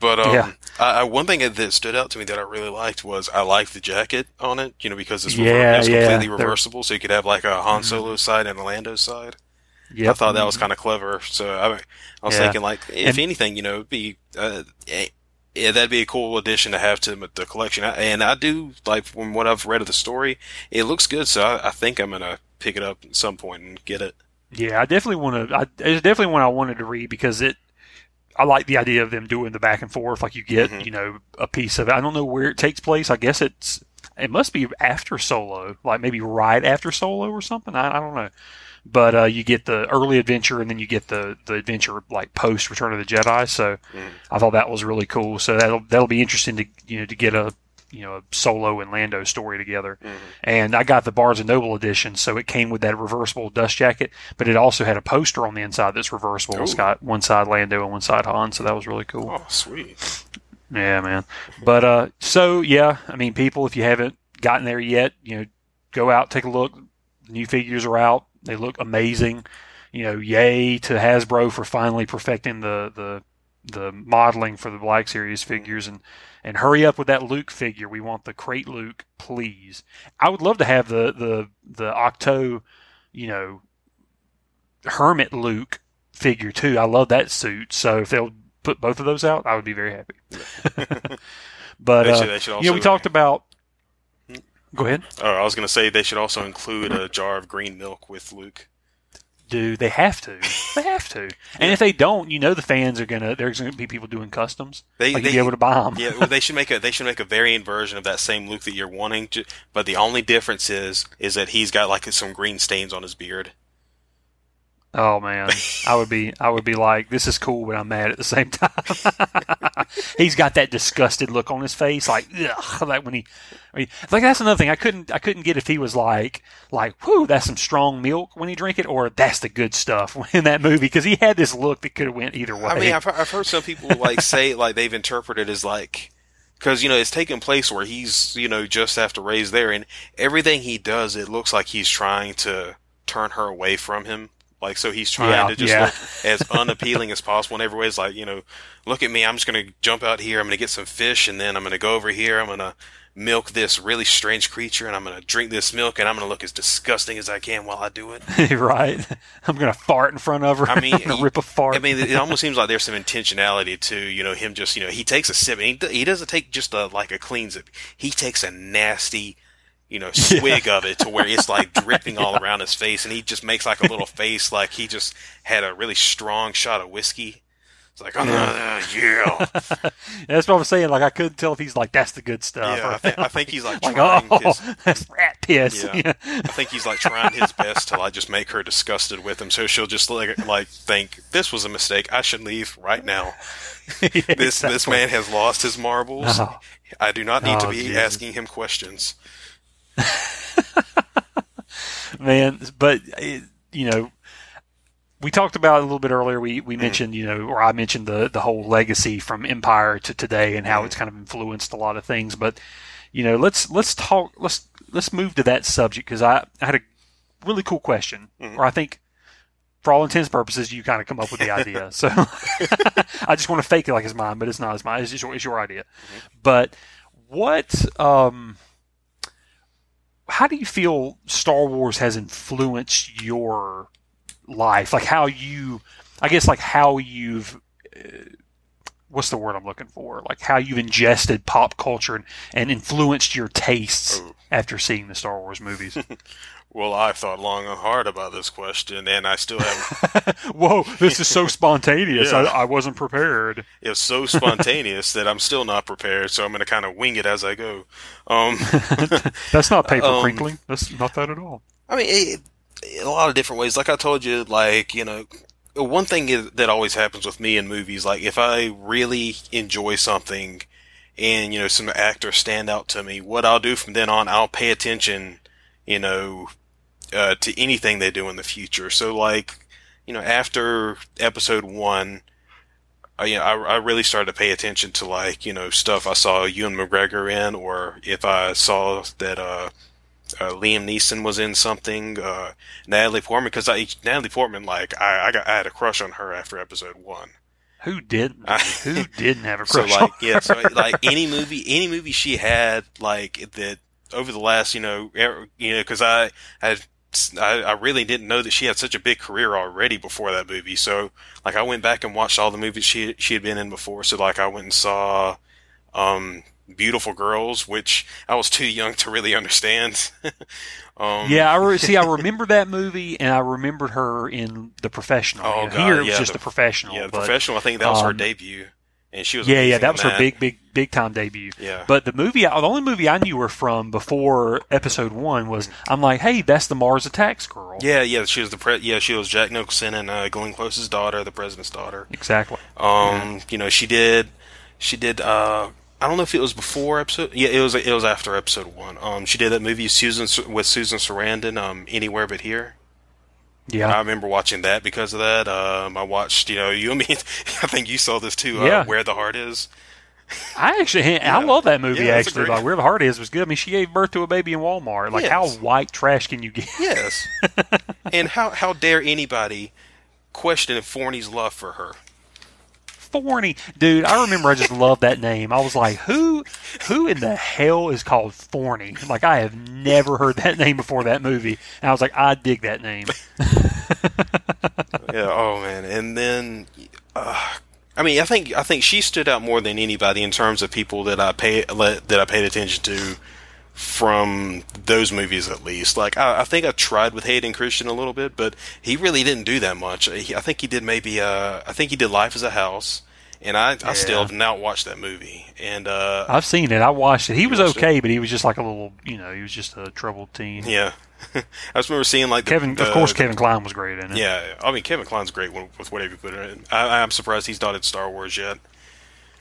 But um, Yeah. I, I, one thing that stood out to me that I really liked was I liked the jacket on it. You know, because it's, rever- Yeah, it's yeah. completely They're- Mm-hmm. reversible, so you could have like a Han Solo side and a Lando side. Yep. I thought that was kind of clever. So I, I was Yeah. thinking, like, if And- anything, you know, it'd be uh, eh, yeah, that'd be a cool addition to have to the- collection. I, and I do like from what I've read of the story, it looks good. So I, I think I'm gonna pick it up at some point and get it. Yeah, I definitely want to. It's definitely one I wanted to read because it. I like the idea of them doing the back and forth. Like you get, Mhm. you know, a piece of it. I don't know where it takes place. I guess it's. It must be after Solo, like maybe right after Solo or something. I, I don't know. But uh, you get the early adventure, and then you get the the adventure like post Return of the Jedi. So Mhm. I thought that was really cool. So that'll that'll be interesting to you know to get a you know a Solo and Lando story together. And I got the Barnes and Noble edition, so it came with that reversible dust jacket, but it also had a poster on the inside that's reversible. It's Ooh. got one side Lando and one side Han, so that was really cool. Oh, sweet. Yeah, man. But uh, so yeah, I mean, people, if you haven't gotten there yet, you know, go out, take a look. The new figures are out. They look amazing. You know, yay to Hasbro for finally perfecting the the the modeling for the Black Series figures and and hurry up with that Luke figure. We want the Crait Luke, please. I would love to have the the the Ahch-To, you know, Hermit Luke figure too. I love that suit. So if they'll put both of those out, I would be very happy. but They uh, should- they should you know, we talked about. Go ahead, Oh, I was gonna say they should also include a jar of green milk with Luke. dude. They have to. They have to. And if they don't, you know, the fans are gonna. There's gonna be people doing customs. They- like they- be able to buy them. Yeah, well, they should make a they should make a variant version of that same Luke that you're wanting. To, but the only difference is is that he's got like some green stains on his beard. Oh man, I would be I would be like, this is cool, but I'm mad at the same time. he's got that disgusted look on his face, like ugh, like when he, I mean, like that's another thing. I couldn't I couldn't get if he was like like whoo that's some strong milk when he drink it, or that's the good stuff in that movie because he had this look that could have went either way. I mean, I've, I've heard some people like say like they've interpreted as like because you know it's taking place where he's you know just after Rey's there, and everything he does, it looks like he's trying to turn her away from him. Like so, he's trying Yeah, to just yeah. look as unappealing as possible in every way. It's like you know, look at me. I'm just gonna jump out here. I'm gonna get some fish, and then I'm gonna go over here. I'm gonna milk this really strange creature, and I'm gonna drink this milk, and I'm gonna look as disgusting as I can while I do it. right? I'm gonna fart in front of her. I mean, he- rip a fart. I mean, it almost seems like there's some intentionality to you know him just you know he takes a sip and he, he doesn't take just a like a clean sip. He takes a nasty you know swig of it to where it's like dripping all around his face, and he just makes like a little face like he just had a really strong shot of whiskey. It's like, oh yeah, yeah. that's what I'm saying. Like I couldn't tell if he's like that's the good stuff. yeah I, think, I think he's like like trying oh, his, that's rat piss. Yeah. Yeah. I think he's like trying his best to like just make her disgusted with him, so she'll just like like think this was a mistake. I should leave right now. This this man has lost his marbles. Oh. I do not need to Oh, be Jesus. asking him questions. man. But it, you know, we talked about it a little bit earlier. We we mm-hmm. mentioned you know, or I mentioned the the whole legacy from Empire to today and how mm-hmm. it's kind of influenced a lot of things. But you know, let's let's talk. Let's let's move to that subject because I, I had a really cool question, mm-hmm. or I think. For all intents and purposes, you kind of come up with the idea. So I just want to fake it like it's mine, but it's not. as mine. It's your, it's your idea. But what um, how do you feel Star Wars has influenced your life? Like how you, I guess, like how you've, uh, what's the word I'm looking for? Like how you've ingested pop culture and, and influenced your tastes Oh. after seeing the Star Wars movies. Well, I've thought long and hard about this question, and I still have. Whoa, this is so spontaneous. Yeah. I, I wasn't prepared. it's so spontaneous that I'm still not prepared, so I'm going to kind of wing it as I go. Um, That's not paper Um, crinkling. That's not that at all. I mean, it, it- a lot of different ways. Like I told you, like you know, one thing is, that always happens with me in movies, like if I really enjoy something, and you know, some actors stand out to me, what I'll do from then on, I'll pay attention, you know, uh, to anything they do in the future. So, like, you know, after episode one. I, you know, I, I really started to pay attention to like you know stuff I saw Ewan McGregor in, or if I saw that uh, uh, Liam Neeson was in something, uh, Natalie Portman, because I, Natalie Portman, like, I, I got, I had a crush on her after episode one. Who didn't? I- Who didn't have a crush? So like, on yeah, so like any movie, any movie she had, like, that over the last, you know, er, you know, cause I, I, I, I really didn't know that she had such a big career already before that movie. So, like, I went back and watched all the movies she, she had been in before. So, like, I went and saw, um, Beautiful Girls, which I was too young to really understand. um, Yeah, I re- see. I remember that movie, and I remembered her in The Professional. Oh, God, Here it was yeah, just the- The Professional. Yeah, the but, professional. I think that was her um, debut, and she was Yeah, yeah, that was her big, big, big time debut. Yeah. But the movie, the only movie I knew her from before Episode One was, I'm like, hey, that's the Mars Attacks girl. Yeah, yeah, she was the pre- yeah she was Jack Nicholson and uh, Glenn Close's daughter, the president's daughter. exactly. Um, you know, she did, she did. uh I don't know if it was before episode. Yeah, it was. It was after episode one. Um, she did that movie Susan with Susan Sarandon. Um, Anywhere but here. I remember watching that because of that. Um, I watched. You know, you and me. I think you saw this too. Uh, Yeah. Where the heart is. I actually, I love that movie. Yeah, actually, like Where the Heart Is was good. I mean, she gave birth to a baby in Walmart. Like, how white trash can you get? Yes. and how how dare anybody question Forney's love for her? Forney, dude. I remember I just loved that name. I was like, who, who in the hell is called Forney? Like, I have never heard that name before that movie, and I was like, I dig that name. yeah. Oh man. And then, uh, I mean, I think I think she stood out more than anybody in terms of people that I pay that I paid attention to from those movies at least. Like I, I think I tried with Hayden Christensen a little bit, but he really didn't do that much. He, I think he did maybe. Uh, I think he did Life as a House. And I, I still have not watched that movie. And uh, I've seen it. I watched it. He was watched it? okay, but he was just like a little, you know, he was just a troubled teen. yeah, I just remember seeing like the, Kevin, the- of course, the- Kevin Kline was great in it. Yeah, I mean Kevin Kline's great with with whatever you put in it. I, I'm surprised he's not in Star Wars yet.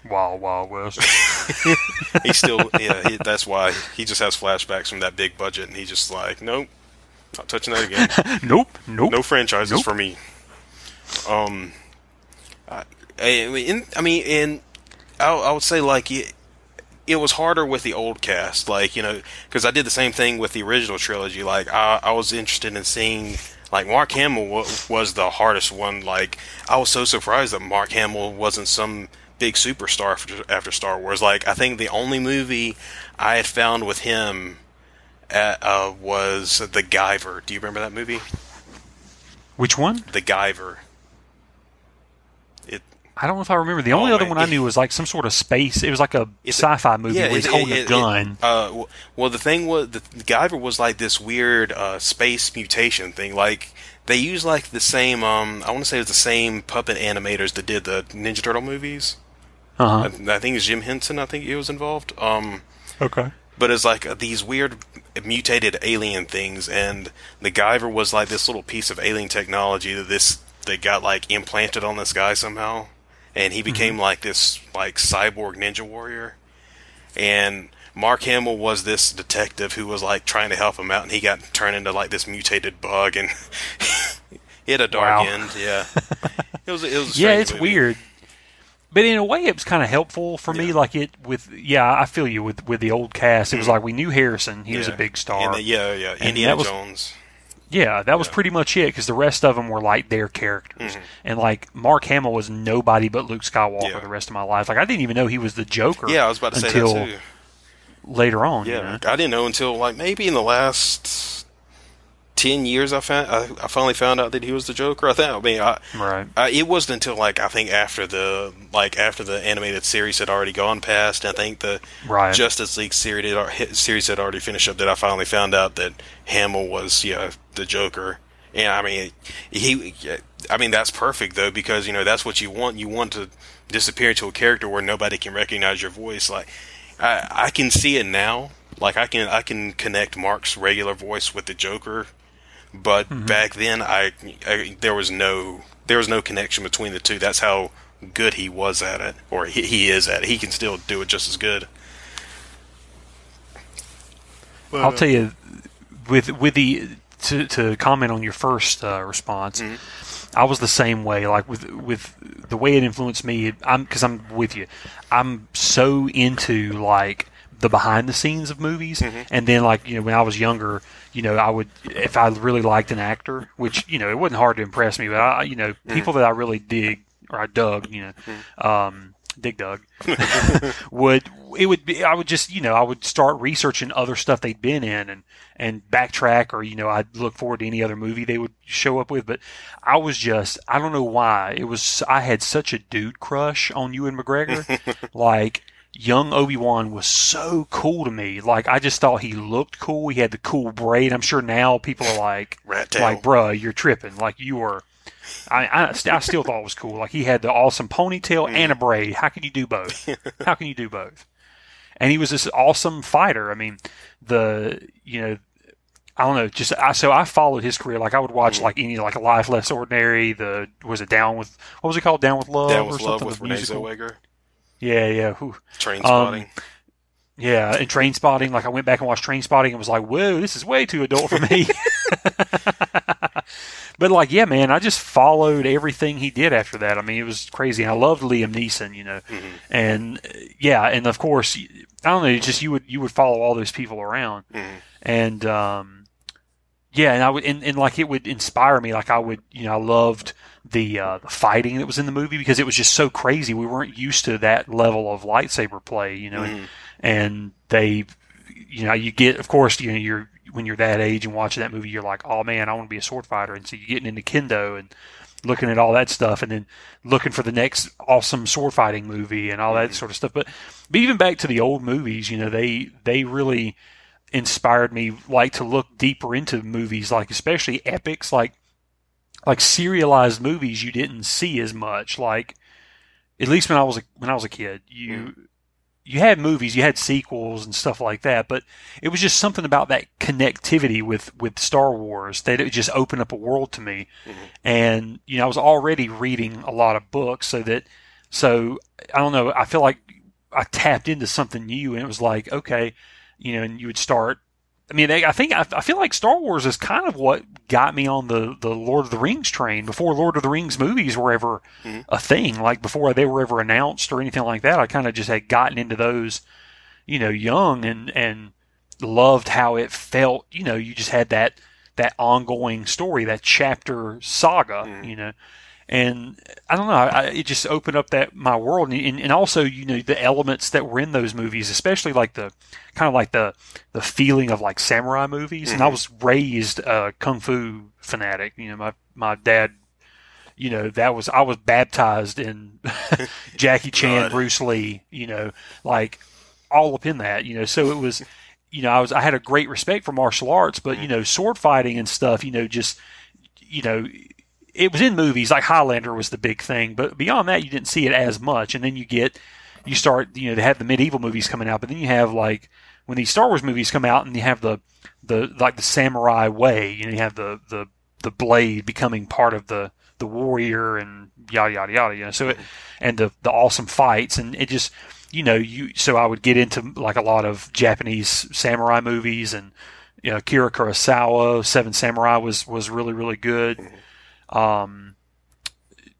Wild Wild West. he still, yeah, he, that's why he just has flashbacks from that big budget, and he's just like, nope, not touching that again. nope, nope. No franchises Nope. for me. Um, I, I mean, I mean, and I, I would say like it, it was harder with the old cast, like you know, because I did the same thing with the original trilogy. Like I, I was interested in seeing. Like Mark Hamill was the hardest one. Like I was so surprised that Mark Hamill wasn't some big superstar after, after Star Wars. Like I think the only movie I had found with him at, uh, was The Guyver. Do you remember that movie? Which one? The Guyver. It I don't know if I remember. The only Oh, other man. one I knew was like some sort of space. It was like a sci-fi movie where he's it- holding it- a it- gun. uh, well, the thing was, the, the Guyver was like this weird uh, space mutation thing. Like they used like the same. Um, I want to say it was the same puppet animators that did the Ninja Turtle movies. Uh-huh. I, I think it's Jim Henson. I think he was involved. Um, Okay. but it's like uh, these weird mutated alien things, and the Guyver was like this little piece of alien technology that this that got like implanted on this guy somehow, and he became like this like cyborg ninja warrior, and Mark Hamill was this detective who was like trying to help him out, and he got turned into like this mutated bug, and he had a dark Wow. end. Yeah, it was. It was. Yeah, it's movie. weird. But in a way, it was kind of helpful for me. Like it with yeah, I feel you with with the old cast. It was like we knew Harrison; he was a big star. The- yeah, yeah. And Indiana was- Jones. Yeah, that was Yeah. pretty much it because the rest of them were like their characters, Mm-hmm. and like Mark Hamill was nobody but Luke Skywalker Yeah. the rest of my life. Like I didn't even know he was the Joker. Yeah, I was about to say until that too. later on. you Yeah, know? I didn't know until like maybe in the last ten years. I found I, I finally found out that he was the Joker. I think. I mean, I, right. I, it wasn't until like I think after the like after the animated series had already gone past. I think the Right. Justice League series had, series had already finished up. That I finally found out that Hamill was yeah the Joker. And I mean, he. I mean, that's perfect though because you know that's what you want. You want to disappear into a character where nobody can recognize your voice. Like, I, I can see it now. Like I can I can connect Mark's regular voice with the Joker, but mm-hmm. back then I, I there was no there was no connection between the two. That's how good he was at it, or he, he is at it. He can still do it just as good. I'll tell you, uh, with with the to to comment on your first uh, response, mm-hmm. I was the same way. Like with with the way it influenced me, I'm because I'm with you. I'm so into like the behind the scenes of movies, mm-hmm. and then like you know when I was younger, you know I would if I really liked an actor, which you know it wasn't hard to impress me, but I you know people that I really dig or I dug, you know. Um, Dig Dug would it would be I would just you know I would start researching other stuff they'd been in and and backtrack or you know I'd look forward to any other movie they would show up with but I was just I don't know why it was I had such a dude crush on Ewan McGregor like young Obi-Wan was so cool to me like I just thought he looked cool he had the cool braid I'm sure now people are like like bruh you're tripping like you were I, I, st- I still thought it was cool. Like he had the awesome ponytail mm. and a braid. How can you do both? How can you do both? And he was this awesome fighter. I mean, the you know, I don't know. Just I, so I followed his career. Like I would watch mm. like any like a Life Less Ordinary. The was it Down with what was it called? Down with Love Down or with Love something? with Renee musical? Zellweger. Yeah, yeah. Whew. Train Um, spotting. Yeah, and Train Spotting. Like I went back and watched Train Spotting and was like, "Whoa, this is way too adult for me." but like, yeah, man, I just followed everything he did after that. I mean, it was crazy. I loved Liam Neeson, you know, and uh, yeah, and of course, I don't know, just you would you would follow all those people around, and um, yeah, and I would and, and like it would inspire me. Like I would, you know, I loved the uh, the fighting that was in the movie because it was just so crazy. We weren't used to that level of lightsaber play, you know, and, and they, you know, you get, of course, you know, you're when you're that age and watching that movie, you're like, oh man, I want to be a sword fighter, and so you're getting into kendo and looking at all that stuff, and then looking for the next awesome sword fighting movie and all that sort of stuff. But but even back to the old movies, you know, they they really inspired me like to look deeper into movies like especially epics like like serialized movies you didn't see as much. Like at least when I was a, when I was a kid you mm-hmm. you had movies you had sequels and stuff like that but it was just something about that connectivity with with Star Wars that it just opened up a world to me. Mm-hmm. And you know I was already reading a lot of books so that So I don't know. I feel like I tapped into something new, and it was like, okay, you know, and you would start. I mean, I think I, I feel like Star Wars is kind of what got me on the the Lord of the Rings train before Lord of the Rings movies were ever Mhm. a thing. Like before they were ever announced or anything like that. I kind of just had gotten into those, you know, young and and loved how it felt. You know, you just had that that ongoing story, that chapter saga. Mhm. You know, and I don't know. I, it just opened up that my world, and, and also you know the elements that were in those movies, especially like the kind of like the the feeling of like samurai movies. And I Mhm. was raised a kung fu fanatic. You know, my my dad. You know that was I was baptized in Jackie Chan, God. Bruce Lee. You know, like all up in that. You know, so it was. You know, I was I had a great respect for martial arts, but you know, sword fighting and stuff. You know, just you know, it was in movies like Highlander was the big thing, but beyond that, you didn't see it as much. And then you get, you start, you know, they have the medieval movies coming out, but then you have like when these Star Wars movies come out, and you have the the like the samurai way, you know, you have the the the blade becoming part of the the warrior and yada yada yada. You know, so it and the the awesome fights, and it just you know you. So I would get into like a lot of Japanese samurai movies and. You know, Akira Kurosawa, Seven Samurai was was really really good mm-hmm. Um,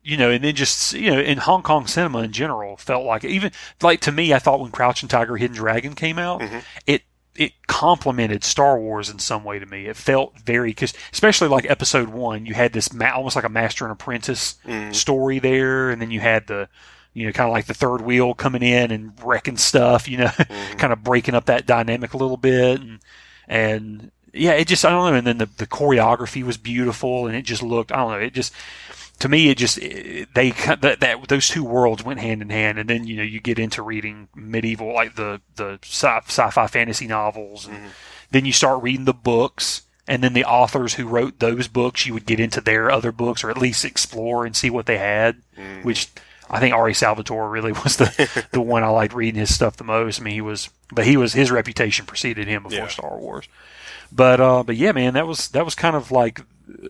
you know, and then just you know, in Hong Kong cinema in general, felt like even like to me, I thought when Crouching Tiger, Hidden Dragon came out, Mhm. it it complemented Star Wars in some way to me. It felt very because especially like Episode One, you had this ma- almost like a master and apprentice Mhm. story there, and then you had the you know kind of like the third wheel coming in and wrecking stuff, you know, Mhm. kind of breaking up that dynamic a little bit and and yeah it just i don't know and then the, the choreography was beautiful and it just looked i don't know it just to me it just it, they that, that those two worlds went hand in hand and then you know you get into reading medieval like the the sci- sci-fi fantasy novels and Mhm. then you start reading the books and then the authors who wrote those books you would get into their other books or at least explore and see what they had Mhm. which I think R.A. Salvatore really was the the one I liked reading his stuff the most. I mean, he was, but he was his reputation preceded him before Yeah. Star Wars. But uh, but yeah, man, that was that was kind of like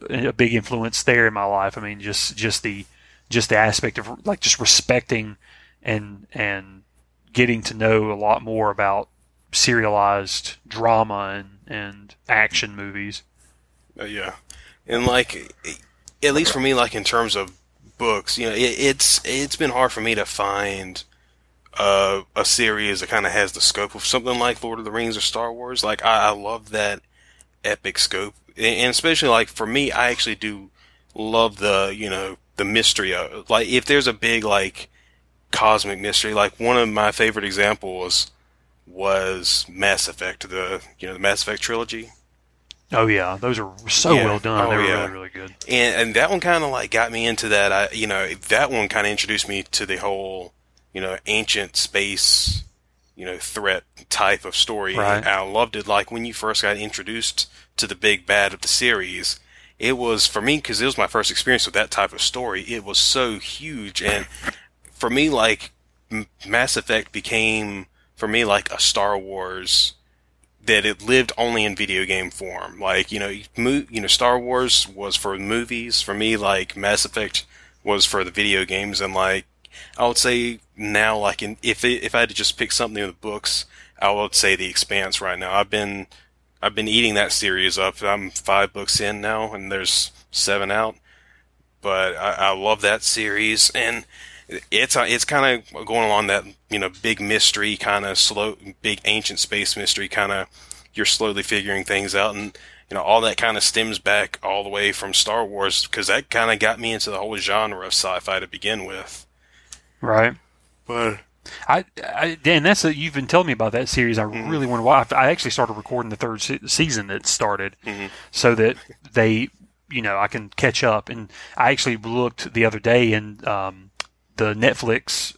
a big influence there in my life. I mean, just just the just the aspect of like just respecting and and getting to know a lot more about serialized drama and and action movies. Uh, yeah, and like at least for me, like in terms of books, you know, it, it's it's been hard for me to find uh, a series that kind of has the scope of something like Lord of the Rings or Star Wars. Like I, I love that epic scope, and especially like for me, I actually do love the you know the mystery of like if there's a big like cosmic mystery. Like one of my favorite examples was Mass Effect, the you know the Mass Effect trilogy. Oh yeah, those are so Yeah. well done. Oh, they were yeah. really really good. and and that one kind of like got me into that. I you know that one kind of introduced me to the whole you know ancient space you know threat type of story. Right. I loved it. Like when you first got introduced to the big bad of the series, it was for me because it was my first experience with that type of story. It was so huge, and for me, like M- Mass Effect became for me like a Star Wars that it lived only in video game form. Like you know, mo- you know, Star Wars was for movies. For me, like Mass Effect was for the video games, and like I would say now, like in, if it, if I had to just pick something in the books, I would say The Expanse. Right now, I've been I've been eating that series up. I'm five books in now, and there's seven out. But I, I love that series, and it's it's kind of going along that you know big mystery kind of slow, big ancient space mystery kind of. You're slowly figuring things out, and you know all that kind of stems back all the way from Star Wars because that kind of got me into the whole genre of sci-fi to begin with. Right. But I, I Dan, that's a, you've been telling me about that series. I Mhm. really want to watch. I actually started recording the third se- season that started, Mhm. so that they, you know, I can catch up. And I actually looked the other day, and um, the Netflix,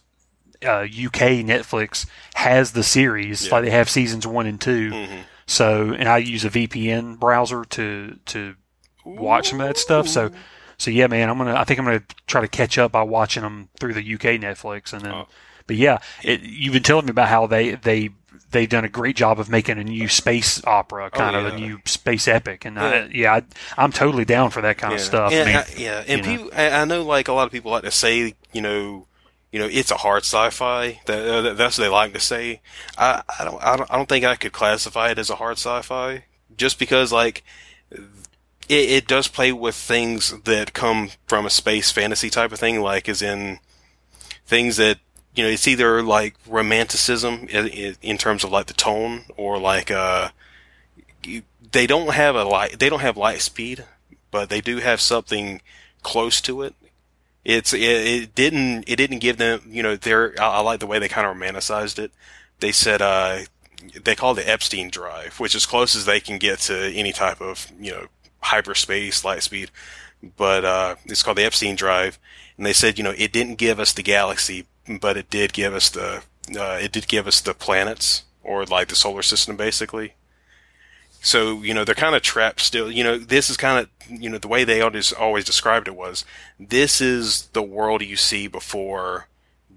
uh, UK Netflix has the series. Yeah. Like they have seasons one and two. mhm. So, and I use a VPN browser to to watch some of that stuff. So, so yeah, man, I'm gonna. I think I'm gonna try to catch up by watching them through the UK Netflix, and then. Oh. But yeah, it, you've been telling me about how they they they've done a great job of making a new space opera, kind of Oh, yeah. a new space epic, and Yeah. I, yeah, I, I'm totally down for that kind of stuff. And, I mean, I- yeah, and you know. people, I I know like a lot of people like to say, you know, you know, it's a hard sci-fi. That, uh, that's what they like to say. I, I don't, I don't, I don't think I could classify it as a hard sci-fi just because like it, it does play with things that come from a space fantasy type of thing, like as in things that you know, it's either like romanticism in, in terms of like the tone, or like uh, they don't have a light, they don't have light speed, but they do have something close to it. It's it, it didn't it didn't give them you know their I, I like the way they kind of romanticized it. They said uh they called it Epstein drive, which is close as they can get to any type of you know hyperspace light speed, but uh it's called the Epstein drive, and they said you know it didn't give us the galaxy, but it did give us the uh, it did give us the planets or like the solar system basically. So, you know, they're kind of trapped still. You know, this is kind of, you know, the way they always, always described it was this is the world you see before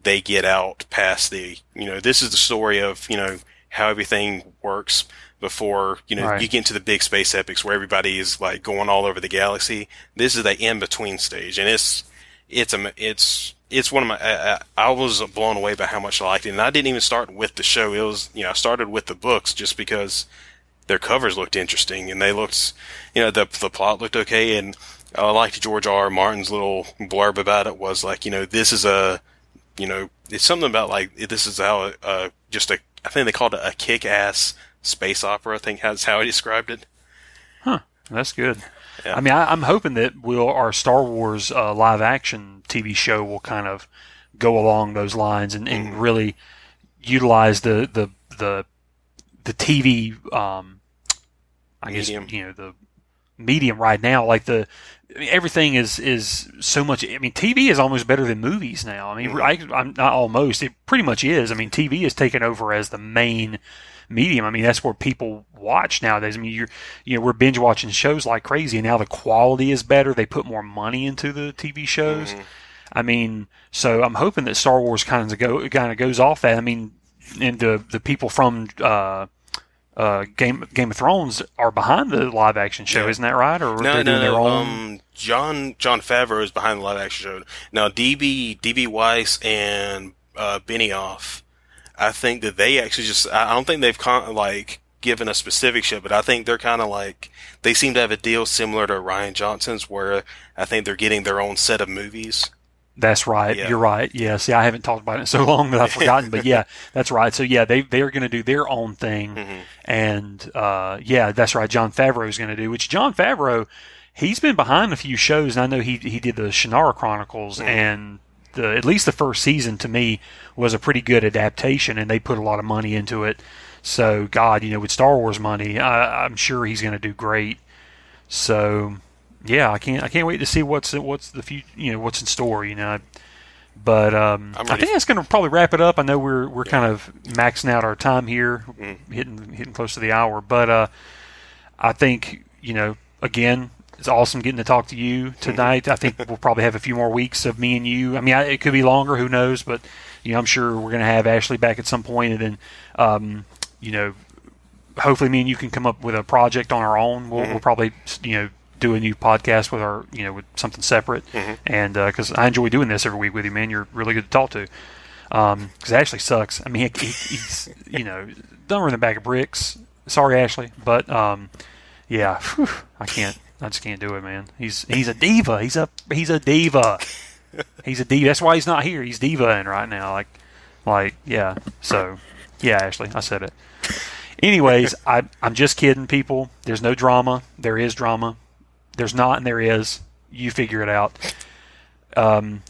they get out past the, you know, this is the story of, you know, how everything works before, you know, Right. you get into the big space epics where everybody is like going all over the galaxy. This is the in between stage. And it's, it's a, it's, it's one of my, I, I was blown away by how much I liked it. And I didn't even start with the show. It was, you know, I started with the books just because their covers looked interesting and they looked, you know, the the plot looked okay. And I liked George R. R. Martin's little blurb about it was like, you know, this is a, you know, it's something about like this is how uh just a I think they called it a kick-ass space opera. I think that's how he described it. Huh. That's good. Yeah. I mean, I, I'm hoping that will our Star Wars uh, live action TV show will kind of go along those lines and, and really utilize the the the the TV. Um, I Medium. guess you know the medium right now. Like the I mean, everything is is so much. I mean, TV is almost better than movies now. I mean, I, I'm not almost. It pretty much is. I mean, TV is taken over as the main medium. I mean, that's where people watch nowadays. I mean, you're you know we're binge watching shows like crazy, and now the quality is better. They put more money into the TV shows. I mean, so I'm hoping that Star Wars kind of go kind of goes off that. I mean, and the the people from uh, uh, Game Game of Thrones are behind the live action show, Yeah. isn't that right? Or No, no, doing their no. own. Um, John Jon Favreau is behind the live action show. Now, DB DB Weiss and uh, Benioff, I think that they actually just. I don't think they've con- like given a specific show, but I think they're kind of like they seem to have a deal similar to Rian Johnson's, where I think they're getting their own set of movies. That's right. Yeah. You're right. Yeah. See, I haven't talked about it in so long that I've forgotten. but yeah, that's right. So yeah, they they are going to do their own thing, Mm-hmm. and uh, yeah, that's right. Jon Favreau is going to do. Which Jon Favreau, he's been behind a few shows. And I know he he did the Shannara Chronicles, Mm-hmm. and the at least the first season to me was a pretty good adaptation, and they put a lot of money into it. So God, you know, with Star Wars money, I, I'm sure he's going to do great. So yeah, I can't I can't wait to see what's what's the future, you know, what's in store. You know, but um, I think that's going to probably wrap it up. I know we're we're kind of maxing out our time here, Mm-hmm. hitting hitting close to the hour. But uh, I think you know, again, it's awesome getting to talk to you tonight. I think we'll probably have a few more weeks of me and you. I mean, I, it could be longer. Who knows? But you know, I'm sure we're going to have Ashley back at some point, and then um, you know, hopefully, me and you can come up with a project on our own. We'll, we'll probably you know do a new podcast with our you know with something separate, and because I enjoy doing this every week with you, man. You're really good to talk to. Because Ashley sucks. I mean, he, he's you know dumber than a bag of bricks. Sorry, Ashley, but um, yeah, whew, I can't. I just can't do it, man. He's he's a diva. He's a he's a diva. He's a diva. That's why he's not here. He's divaing right now. Like, like yeah. So, yeah, Ashley, I said it. Anyways, I I'm just kidding, people. There's no drama. There is drama. There's not, and there is. You figure it out. Um,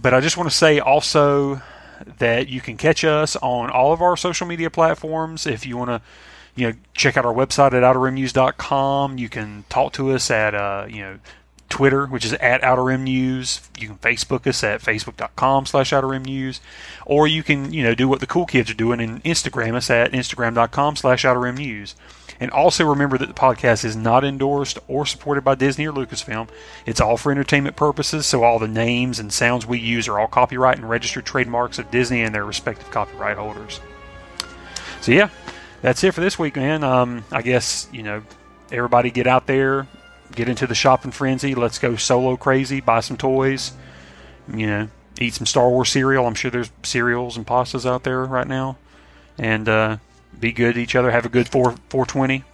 but I just want to say also that you can catch us on all of our social media platforms. If you want to, you know, check out our website at outerrimnews.com. You can talk to us at, uh, you know, Twitter, which is at Outer Rim News. You can Facebook us at facebook.com slash Outer Rim News. Or you can, you know, do what the cool kids are doing and Instagram us at instagram.com slash Outer Rim News. And also remember that the podcast is not endorsed or supported by Disney or Lucasfilm. It's all for entertainment purposes, so all the names and sounds we use are all copyright and registered trademarks of Disney and their respective copyright holders. So yeah, that's it for this week, man. Um, I guess you know everybody get out there, get into the shopping frenzy. Let's go solo crazy, buy some toys. You know, eat some Star Wars cereal. I'm sure there's cereals and pastas out there right now, and uh, be good to each other. Have a good four 420,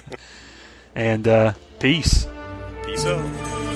and uh, peace. Peace out.